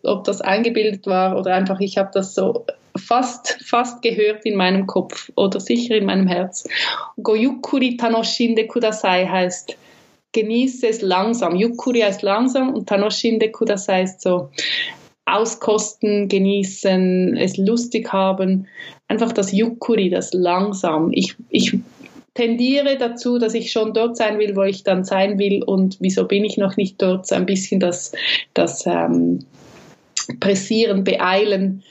ob das eingebildet war oder einfach, ich habe das so fast, fast gehört in meinem Kopf oder sicher in meinem Herz. Goyukuri tanoshinde kudasai heißt, genieße es langsam. Yukuri heißt langsam und tanoshinde kudasai heißt so, auskosten, genießen, es lustig haben. Einfach das Yukuri, das langsam. Ich, ich tendiere dazu, dass ich schon dort sein will, wo ich dann sein will und wieso bin ich noch nicht dort, so ein bisschen das, das ähm, Pressieren, Beeilen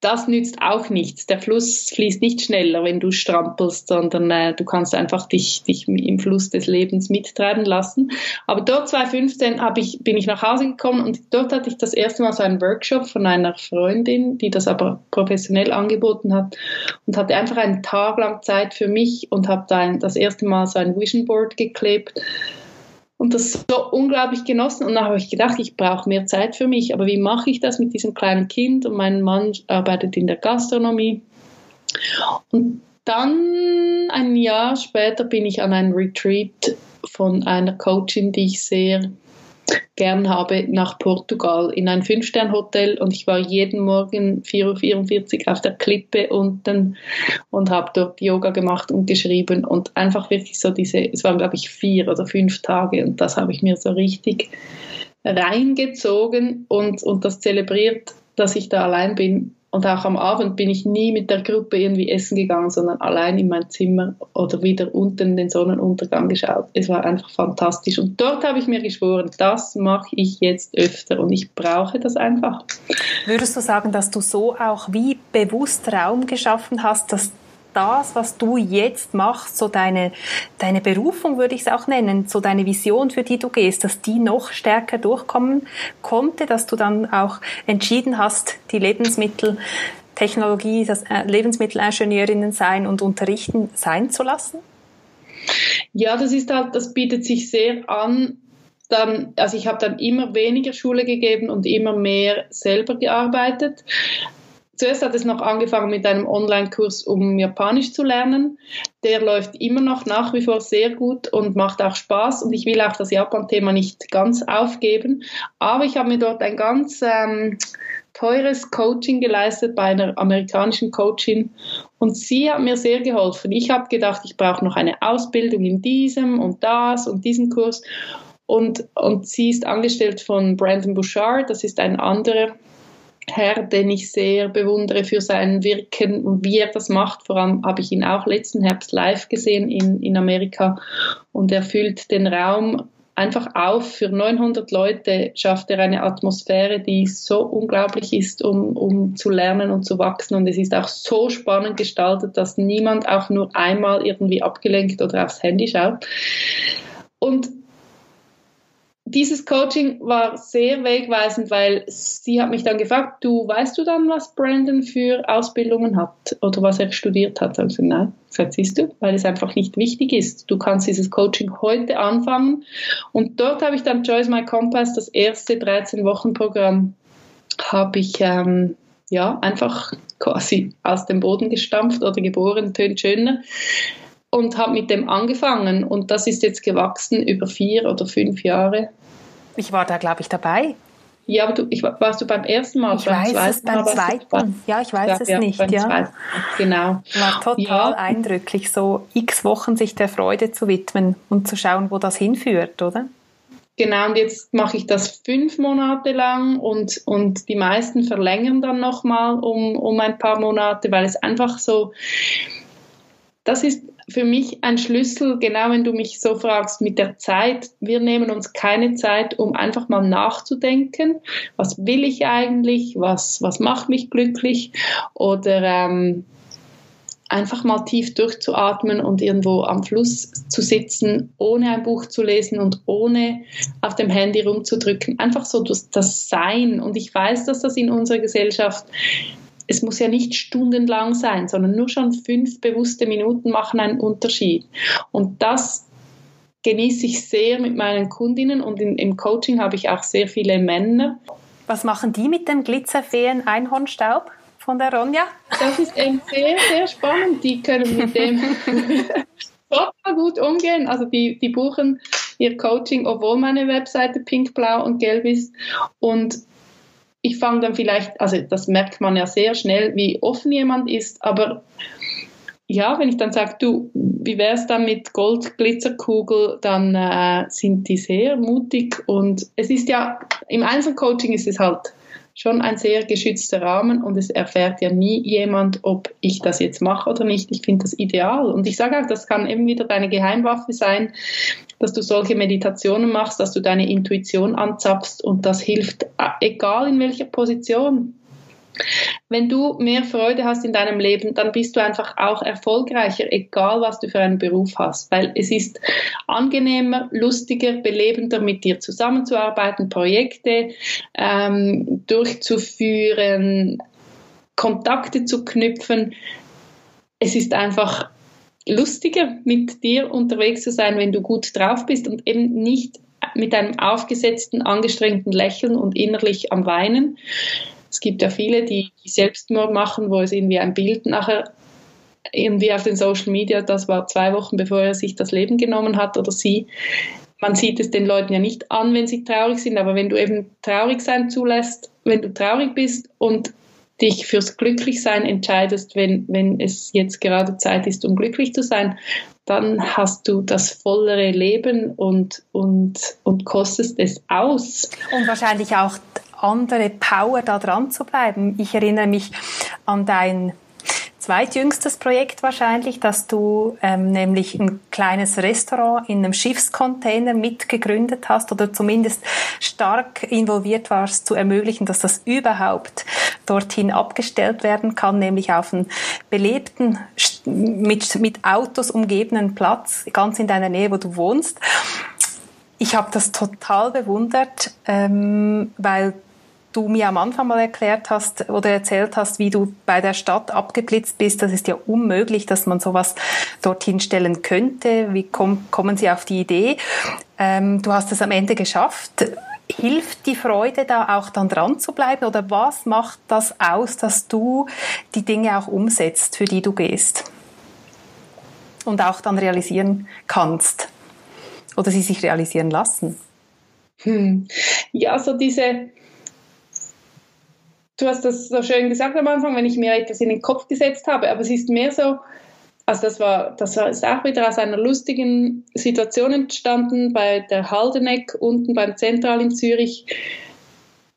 das nützt auch nichts. Der Fluss fließt nicht schneller, wenn du strampelst, sondern äh, du kannst einfach dich, dich im Fluss des Lebens mittreiben lassen. Aber dort 2015 hab ich, bin ich nach Hause gekommen und dort hatte ich das erste Mal so einen Workshop von einer Freundin, die das aber professionell angeboten hat und hatte einfach einen Tag lang Zeit für mich und habe da ein, das erste Mal so ein Vision Board geklebt und das so unglaublich genossen. Und dann habe ich gedacht, ich brauche mehr Zeit für mich. Aber wie mache ich das mit diesem kleinen Kind? Und mein Mann arbeitet in der Gastronomie. Und dann ein Jahr später bin ich an einem Retreat von einer Coachin, die ich sehr gern habe, nach Portugal in ein Fünf-Stern-Hotel und ich war jeden Morgen 4.44 Uhr auf der Klippe unten und habe dort Yoga gemacht und geschrieben und einfach wirklich so diese, es waren glaube ich vier oder fünf Tage und das habe ich mir so richtig reingezogen und, und das zelebriert, dass ich da allein bin und auch am Abend bin ich nie mit der Gruppe irgendwie essen gegangen, sondern allein in mein Zimmer oder wieder unten den Sonnenuntergang geschaut. Es war einfach fantastisch. Und dort habe ich mir geschworen, das mache ich jetzt öfter und ich brauche das einfach. Würdest du sagen, dass du so auch wie bewusst Raum geschaffen hast, dass das, was du jetzt machst, so deine, deine Berufung würde ich es auch nennen, so deine Vision, für die du gehst, dass die noch stärker durchkommen konnte, dass du dann auch entschieden hast, die Lebensmitteltechnologie, das äh, Lebensmittelingenieurinnen sein und unterrichten sein zu lassen? Ja, das ist halt, das bietet sich sehr an, dann, also ich habe dann immer weniger Schule gegeben und immer mehr selber gearbeitet. Zuerst hat es noch angefangen mit einem Online-Kurs, um Japanisch zu lernen. Der läuft immer noch nach wie vor sehr gut und macht auch Spaß. Und ich will auch das Japan-Thema nicht ganz aufgeben. Aber ich habe mir dort ein ganz ähm, teures Coaching geleistet bei einer amerikanischen Coachin. Und sie hat mir sehr geholfen. Ich habe gedacht, ich brauche noch eine Ausbildung in diesem und das und diesen Kurs. Und, und sie ist angestellt von Brandon Bouchard, das ist ein anderer Herr, den ich sehr bewundere für sein Wirken und wie er das macht. Vor allem habe ich ihn auch letzten Herbst live gesehen in, in Amerika und er füllt den Raum einfach auf. Für 900 Leute schafft er eine Atmosphäre, die so unglaublich ist, um, um zu lernen und zu wachsen. Und es ist auch so spannend gestaltet, dass niemand auch nur einmal irgendwie abgelenkt oder aufs Handy schaut. Und dieses Coaching war sehr wegweisend, weil sie hat mich dann gefragt, du weißt du dann, was Brandon für Ausbildungen hat oder was er studiert hat? Also nein, gesagt, siehst du, weil es einfach nicht wichtig ist. Du kannst dieses Coaching heute anfangen und dort habe ich dann Choice My Compass, das erste 13-Wochen-Programm, habe ich ähm, ja einfach quasi aus dem Boden gestampft oder geboren, tönt schöner und habe mit dem angefangen und das ist jetzt gewachsen über vier oder fünf Jahre. Ich war da, glaube ich, dabei. Ja, aber du, ich, warst du beim ersten Mal? Ich beim weiß zweiten es beim Mal zweiten. Ja, ich weiß ja, es ja, nicht. Ja. Zweiten. Genau. War total ja. eindrücklich, so x Wochen sich der Freude zu widmen und zu schauen, wo das hinführt, oder? Genau, und jetzt mache ich das fünf Monate lang und, und die meisten verlängern dann nochmal um, um ein paar Monate, weil es einfach so, das ist für mich ein Schlüssel, genau wenn du mich so fragst, mit der Zeit. Wir nehmen uns keine Zeit, um einfach mal nachzudenken, was will ich eigentlich, was, was macht mich glücklich oder ähm, einfach mal tief durchzuatmen und irgendwo am Fluss zu sitzen, ohne ein Buch zu lesen und ohne auf dem Handy rumzudrücken. Einfach so das, das Sein. Und ich weiß, dass das in unserer Gesellschaft es muss ja nicht stundenlang sein, sondern nur schon fünf bewusste Minuten machen einen Unterschied. Und das genieße ich sehr mit meinen Kundinnen und in, im Coaching habe ich auch sehr viele Männer. Was machen die mit dem glitzerfeen Einhornstaub von der Ronja? Das ist eben sehr, sehr spannend. Die können mit dem total gut umgehen. Also die, die buchen ihr Coaching, obwohl meine Webseite pink, blau und gelb ist. Und ich fange dann vielleicht, also das merkt man ja sehr schnell, wie offen jemand ist, aber ja, wenn ich dann sage, du, wie wäre es dann mit Goldglitzerkugel, dann äh, sind die sehr mutig und es ist ja, im Einzelcoaching ist es halt schon ein sehr geschützter Rahmen und es erfährt ja nie jemand, ob ich das jetzt mache oder nicht. Ich finde das ideal und ich sage auch, das kann eben wieder deine Geheimwaffe sein, dass du solche Meditationen machst, dass du deine Intuition anzapfst und das hilft, äh, egal in welcher Position. Wenn du mehr Freude hast in deinem Leben, dann bist du einfach auch erfolgreicher, egal was du für einen Beruf hast, weil es ist angenehmer, lustiger, belebender, mit dir zusammenzuarbeiten, Projekte ähm, durchzuführen, Kontakte zu knüpfen. Es ist einfach lustiger, mit dir unterwegs zu sein, wenn du gut drauf bist und eben nicht mit einem aufgesetzten, angestrengten Lächeln und innerlich am Weinen. Es gibt ja viele, die Selbstmord machen, wo es irgendwie ein Bild nachher irgendwie auf den Social Media, das war zwei Wochen bevor er sich das Leben genommen hat oder sie. Man sieht es den Leuten ja nicht an, wenn sie traurig sind, aber wenn du eben traurig sein zulässt, wenn du traurig bist und dich fürs Glücklichsein entscheidest, wenn, wenn es jetzt gerade Zeit ist, um glücklich zu sein, dann hast du das vollere Leben und, und, und kostest es aus. Und wahrscheinlich auch andere Power da dran zu bleiben. Ich erinnere mich an dein zweitjüngstes Projekt wahrscheinlich, dass du ähm, nämlich ein kleines Restaurant in einem Schiffscontainer mitgegründet hast oder zumindest stark involviert warst, zu ermöglichen, dass das überhaupt dorthin abgestellt werden kann, nämlich auf einen belebten mit, mit Autos umgebenen Platz, ganz in deiner Nähe, wo du wohnst. Ich habe das total bewundert, ähm, weil du mir am Anfang mal erklärt hast oder erzählt hast, wie du bei der Stadt abgeblitzt bist. Das ist ja unmöglich, dass man sowas dorthin stellen könnte. Wie komm, kommen Sie auf die Idee? Ähm, du hast es am Ende geschafft. Hilft die Freude da auch dann dran zu bleiben oder was macht das aus, dass du die Dinge auch umsetzt, für die du gehst und auch dann realisieren kannst oder sie sich realisieren lassen? Hm. Ja, so diese, du hast das so schön gesagt am Anfang, wenn ich mir etwas in den Kopf gesetzt habe, aber es ist mehr so, also das war, das ist auch wieder aus einer lustigen Situation entstanden bei der Haldeneck unten beim Zentral in Zürich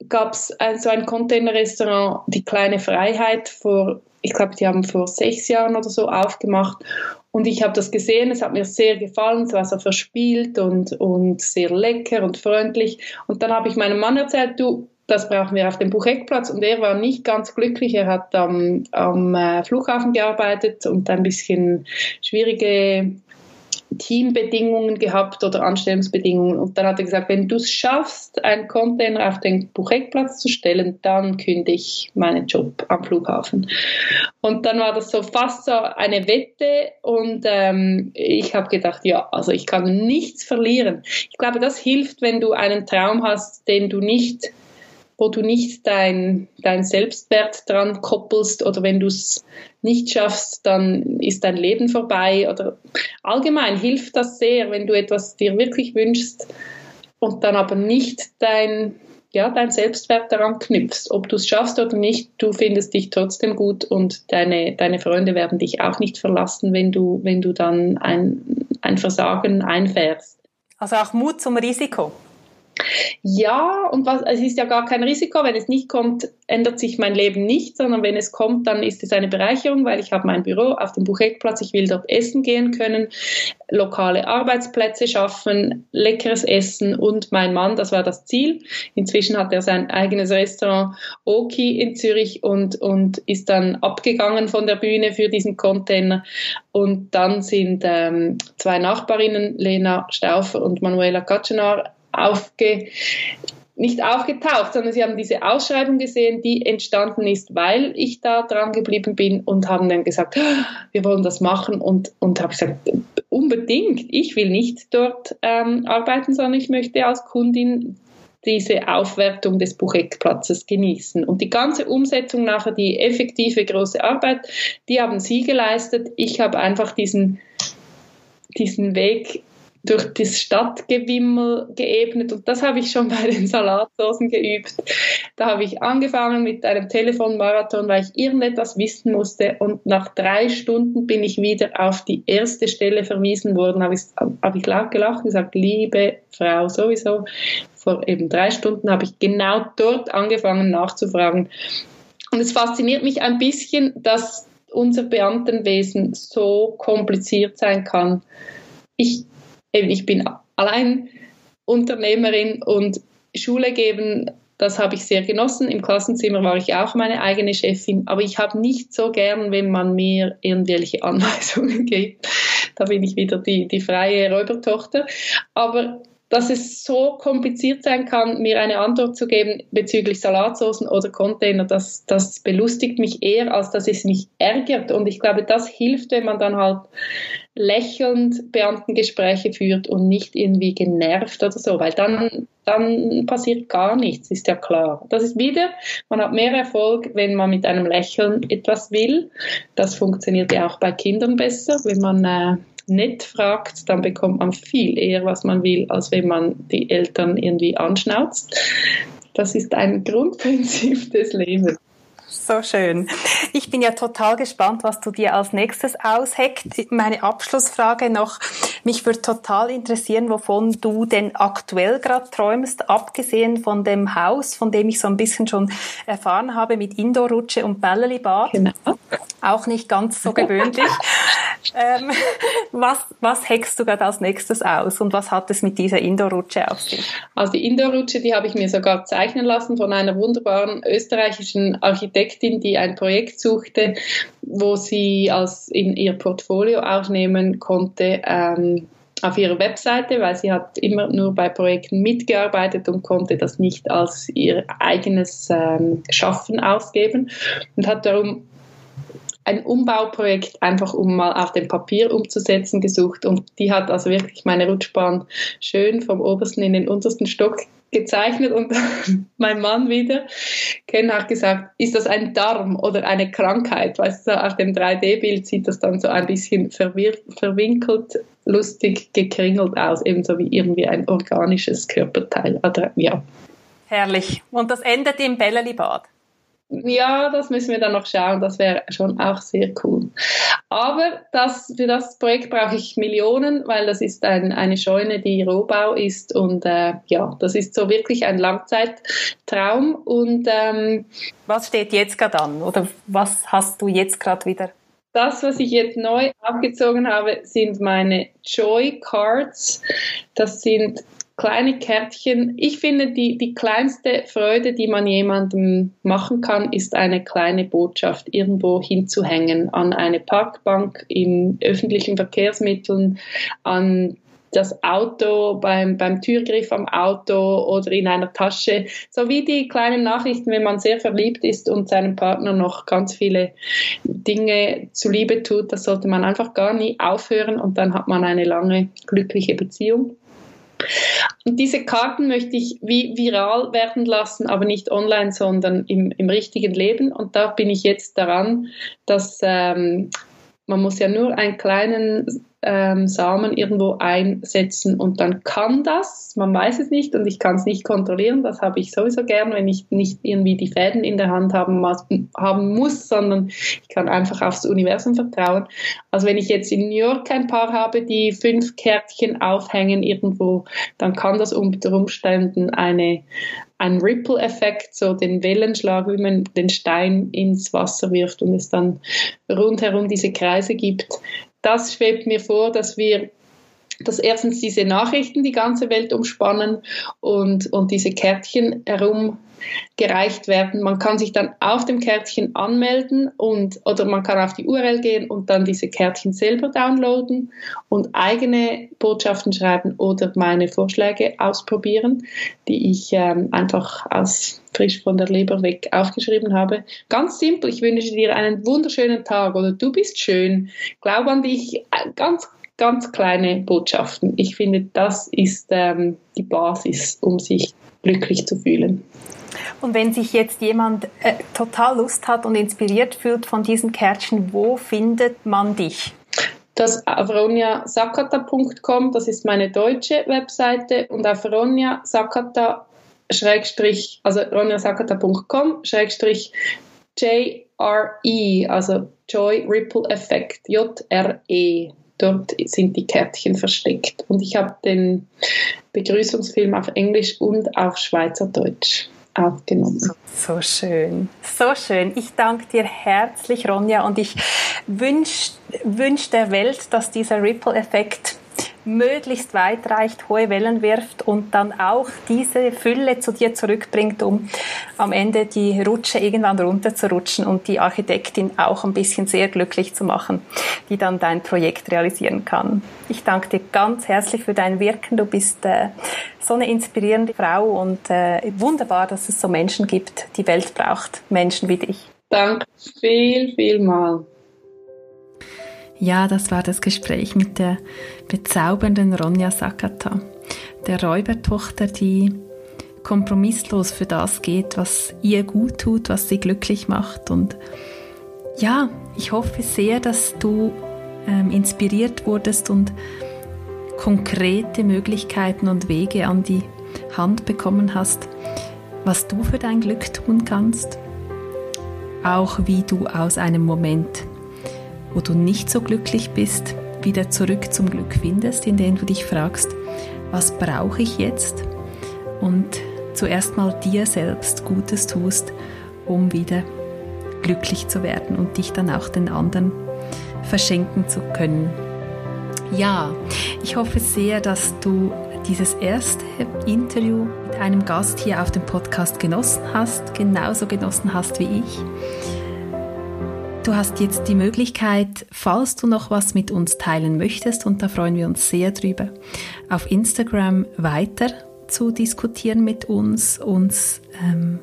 gab es so ein Containerrestaurant, die kleine Freiheit vor, ich glaube, die haben vor sechs Jahren oder so aufgemacht und ich habe das gesehen, es hat mir sehr gefallen, es war so verspielt und, und sehr lecker und freundlich. Und dann habe ich meinem Mann erzählt, du, das brauchen wir auf dem Bucheckplatz. Und er war nicht ganz glücklich. Er hat am, am äh, Flughafen gearbeitet und ein bisschen schwierige Teambedingungen gehabt oder Anstellungsbedingungen. Und dann hat er gesagt, wenn du es schaffst, einen Container auf den Bucheckplatz zu stellen, dann kündige ich meinen Job am Flughafen. Und dann war das so fast so eine Wette und ähm, ich habe gedacht, ja, also ich kann nichts verlieren. Ich glaube, das hilft, wenn du einen Traum hast, den du nicht wo du nicht dein, dein Selbstwert dran koppelst oder wenn du es nicht schaffst, dann ist dein Leben vorbei oder allgemein hilft das sehr, wenn du etwas dir wirklich wünschst und dann aber nicht dein, ja, dein Selbstwert daran knüpfst. Ob du es schaffst oder nicht, du findest dich trotzdem gut und deine, deine Freunde werden dich auch nicht verlassen, wenn du, wenn du dann ein, ein Versagen einfährst. Also auch Mut zum Risiko. Ja, und was, es ist ja gar kein Risiko. Wenn es nicht kommt, ändert sich mein Leben nicht, sondern wenn es kommt, dann ist es eine Bereicherung, weil ich habe mein Büro auf dem Bucheckplatz, ich will dort essen gehen können, lokale Arbeitsplätze schaffen, leckeres Essen und mein Mann, das war das Ziel. Inzwischen hat er sein eigenes Restaurant Oki in Zürich und, und ist dann abgegangen von der Bühne für diesen Container. Und dann sind ähm, zwei Nachbarinnen, Lena Stauffer und Manuela Katschenar, aufge, nicht aufgetaucht, sondern sie haben diese Ausschreibung gesehen, die entstanden ist, weil ich da dran geblieben bin und haben dann gesagt, ah, wir wollen das machen und, und habe gesagt, unbedingt, ich will nicht dort ähm, arbeiten, sondern ich möchte als Kundin diese Aufwertung des Bucheckplatzes genießen. Und die ganze Umsetzung nachher, die effektive große Arbeit, die haben sie geleistet. Ich habe einfach diesen, diesen Weg durch das Stadtgewimmel geebnet und das habe ich schon bei den Salatsoßen geübt. Da habe ich angefangen mit einem Telefonmarathon, weil ich irgendetwas wissen musste und nach drei Stunden bin ich wieder auf die erste Stelle verwiesen worden, habe ich, habe ich laut gelacht und gesagt, liebe Frau, sowieso, vor eben drei Stunden habe ich genau dort angefangen nachzufragen. Und es fasziniert mich ein bisschen, dass unser Beamtenwesen so kompliziert sein kann. Ich ich bin allein Unternehmerin und Schule geben, das habe ich sehr genossen. Im Klassenzimmer war ich auch meine eigene Chefin, aber ich habe nicht so gern, wenn man mir irgendwelche Anweisungen gibt. Da bin ich wieder die, die freie Räubertochter. Aber dass es so kompliziert sein kann, mir eine Antwort zu geben bezüglich Salatsoßen oder Container, das, das belustigt mich eher, als dass es mich ärgert. Und ich glaube, das hilft, wenn man dann halt lächelnd Beamtengespräche führt und nicht irgendwie genervt oder so, weil dann, dann passiert gar nichts, ist ja klar. Das ist wieder, man hat mehr Erfolg, wenn man mit einem Lächeln etwas will. Das funktioniert ja auch bei Kindern besser, wenn man äh, nett fragt, dann bekommt man viel eher, was man will, als wenn man die Eltern irgendwie anschnauzt. Das ist ein Grundprinzip des Lebens. So schön. Ich bin ja total gespannt, was du dir als nächstes ausheckt. Meine Abschlussfrage noch. Mich würde total interessieren, wovon du denn aktuell gerade träumst, abgesehen von dem Haus, von dem ich so ein bisschen schon erfahren habe mit Indoor-Rutsche und Bälleli-Bad. Genau. Auch nicht ganz so gewöhnlich. Ähm, was, was hackst du gerade als nächstes aus und was hat es mit dieser Indoor-Rutsche auf sich? Also die Indoor-Rutsche, die habe ich mir sogar zeichnen lassen von einer wunderbaren österreichischen Architektin, die ein Projekt suchte, wo sie als in ihr Portfolio aufnehmen konnte. Ähm, auf ihrer Webseite, weil sie hat immer nur bei Projekten mitgearbeitet und konnte das nicht als ihr eigenes ähm, Schaffen ausgeben und hat darum ein Umbauprojekt einfach um mal auf dem Papier umzusetzen gesucht und die hat also wirklich meine Rutschbahn schön vom obersten in den untersten Stock gezeichnet und mein Mann wieder, Ken hat gesagt, ist das ein Darm oder eine Krankheit? Weißt du, auf dem 3D-Bild sieht das dann so ein bisschen verwinkelt, lustig gekringelt aus, ebenso wie irgendwie ein organisches Körperteil. Oder, ja. Herrlich. Und das endet im Belleli-Bad. Ja, das müssen wir dann noch schauen. Das wäre schon auch sehr cool. Aber das, für das Projekt brauche ich Millionen, weil das ist ein, eine Scheune, die Rohbau ist. Und äh, ja, das ist so wirklich ein Langzeittraum. Und ähm, was steht jetzt gerade an? Oder was hast du jetzt gerade wieder? Das, was ich jetzt neu aufgezogen habe, sind meine Joy Cards. Das sind kleine Kärtchen. Ich finde, die, die kleinste Freude, die man jemandem machen kann, ist eine kleine Botschaft irgendwo hinzuhängen. An eine Parkbank, in öffentlichen Verkehrsmitteln, an das Auto, beim, beim Türgriff am Auto oder in einer Tasche, So wie die kleinen Nachrichten, wenn man sehr verliebt ist und seinem Partner noch ganz viele Dinge zuliebe tut, das sollte man einfach gar nie aufhören und dann hat man eine lange glückliche Beziehung. Und diese Karten möchte ich wie viral werden lassen, aber nicht online, sondern im, im richtigen Leben. Und da bin ich jetzt daran, dass ähm, man muss ja nur einen kleinen ähm, Samen irgendwo einsetzen und dann kann das, man weiß es nicht und ich kann es nicht kontrollieren, das habe ich sowieso gern, wenn ich nicht irgendwie die Fäden in der Hand haben, haben muss, sondern ich kann einfach aufs Universum vertrauen. Also wenn ich jetzt in New York ein Paar habe, die fünf Kärtchen aufhängen irgendwo, dann kann das unter Umständen eine, ein Ripple-Effekt, so den Wellenschlag, wie man den Stein ins Wasser wirft und es dann rundherum diese Kreise gibt, das schwebt mir vor, dass wir dass erstens diese Nachrichten die ganze Welt umspannen und, und diese Kärtchen herum gereicht werden. Man kann sich dann auf dem Kärtchen anmelden und oder man kann auf die URL gehen und dann diese Kärtchen selber downloaden und eigene Botschaften schreiben oder meine Vorschläge ausprobieren, die ich ähm, einfach aus frisch von der Leber weg aufgeschrieben habe. Ganz simpel, ich wünsche dir einen wunderschönen Tag oder du bist schön. Glaub an dich, ganz ganz kleine Botschaften. Ich finde, das ist ähm, die Basis, um sich glücklich zu fühlen. Und wenn sich jetzt jemand äh, total Lust hat und inspiriert fühlt von diesen Kärtchen, wo findet man dich? Das auf ronjasakata.com, das ist meine deutsche Webseite und auf ronjasakata schrägstrich, also ronjasakata.com schrägstrich JRE, also Joy Ripple Effect, J-R-E. Dort sind die Kärtchen versteckt. Und ich habe den Begrüßungsfilm auf Englisch und auf Schweizerdeutsch aufgenommen. So, schön, so schön. Ich danke dir herzlich, Ronja, und ich wünsche wünsch der Welt, dass dieser Ripple-Effekt möglichst weit reicht, hohe Wellen wirft und dann auch diese Fülle zu dir zurückbringt, um am Ende die Rutsche irgendwann runterzurutschen und die Architektin auch ein bisschen sehr glücklich zu machen, die dann dein Projekt realisieren kann. Ich danke dir ganz herzlich für dein Wirken. Du bist äh, so eine inspirierende Frau und äh, wunderbar, dass es so Menschen gibt. Die Welt braucht Menschen wie dich. Danke viel, viel mal. Ja, das war das Gespräch mit der bezaubernden Ronja Sakata, der Räubertochter, die kompromisslos für das geht, was ihr gut tut, was sie glücklich macht. Und ja, ich hoffe sehr, dass du ähm, inspiriert wurdest und konkrete Möglichkeiten und Wege an die Hand bekommen hast, was du für dein Glück tun kannst, auch wie du aus einem Moment wo du nicht so glücklich bist, wieder zurück zum Glück findest, indem du dich fragst, was brauche ich jetzt? Und zuerst mal dir selbst Gutes tust, um wieder glücklich zu werden und dich dann auch den anderen verschenken zu können. Ja, ich hoffe sehr, dass du dieses erste Interview mit einem Gast hier auf dem Podcast genossen hast, genauso genossen hast wie ich. Du hast jetzt die Möglichkeit, falls du noch was mit uns teilen möchtest, und da freuen wir uns sehr drüber, auf Instagram weiter zu diskutieren mit uns, uns ähm,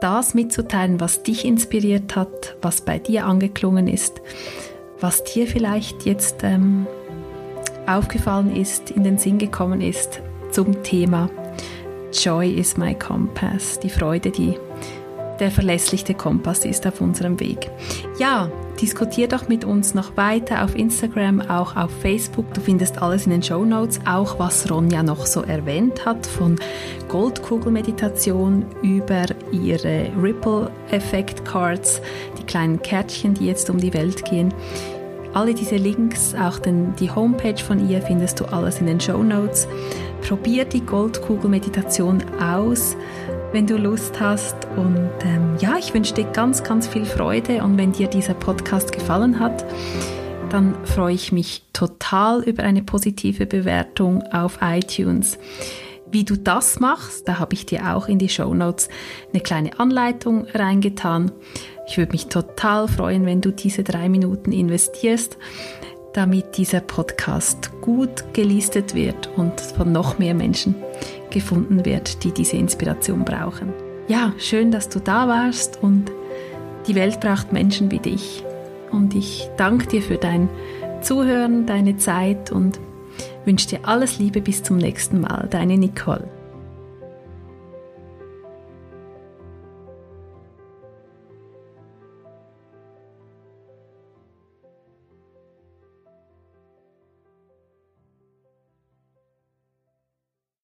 das mitzuteilen, was dich inspiriert hat, was bei dir angeklungen ist, was dir vielleicht jetzt ähm, aufgefallen ist, in den Sinn gekommen ist zum Thema Joy is my compass, die Freude, die der verlässlichste Kompass ist auf unserem Weg. Ja, diskutier doch mit uns noch weiter auf Instagram, auch auf Facebook. Du findest alles in den Show Notes, auch was Ronja noch so erwähnt hat von Goldkugelmeditation über ihre Ripple Effect Cards, die kleinen Kärtchen, die jetzt um die Welt gehen. Alle diese Links, auch den, die Homepage von ihr, findest du alles in den Show Notes. Probier die Goldkugelmeditation aus wenn du Lust hast. Und ähm, ja, ich wünsche dir ganz, ganz viel Freude. Und wenn dir dieser Podcast gefallen hat, dann freue ich mich total über eine positive Bewertung auf iTunes. Wie du das machst, da habe ich dir auch in die Show Notes eine kleine Anleitung reingetan. Ich würde mich total freuen, wenn du diese drei Minuten investierst, damit dieser Podcast gut gelistet wird und von noch mehr Menschen gefunden wird, die diese Inspiration brauchen. Ja, schön, dass du da warst und die Welt braucht Menschen wie dich. Und ich danke dir für dein Zuhören, deine Zeit und wünsche dir alles Liebe bis zum nächsten Mal. Deine Nicole.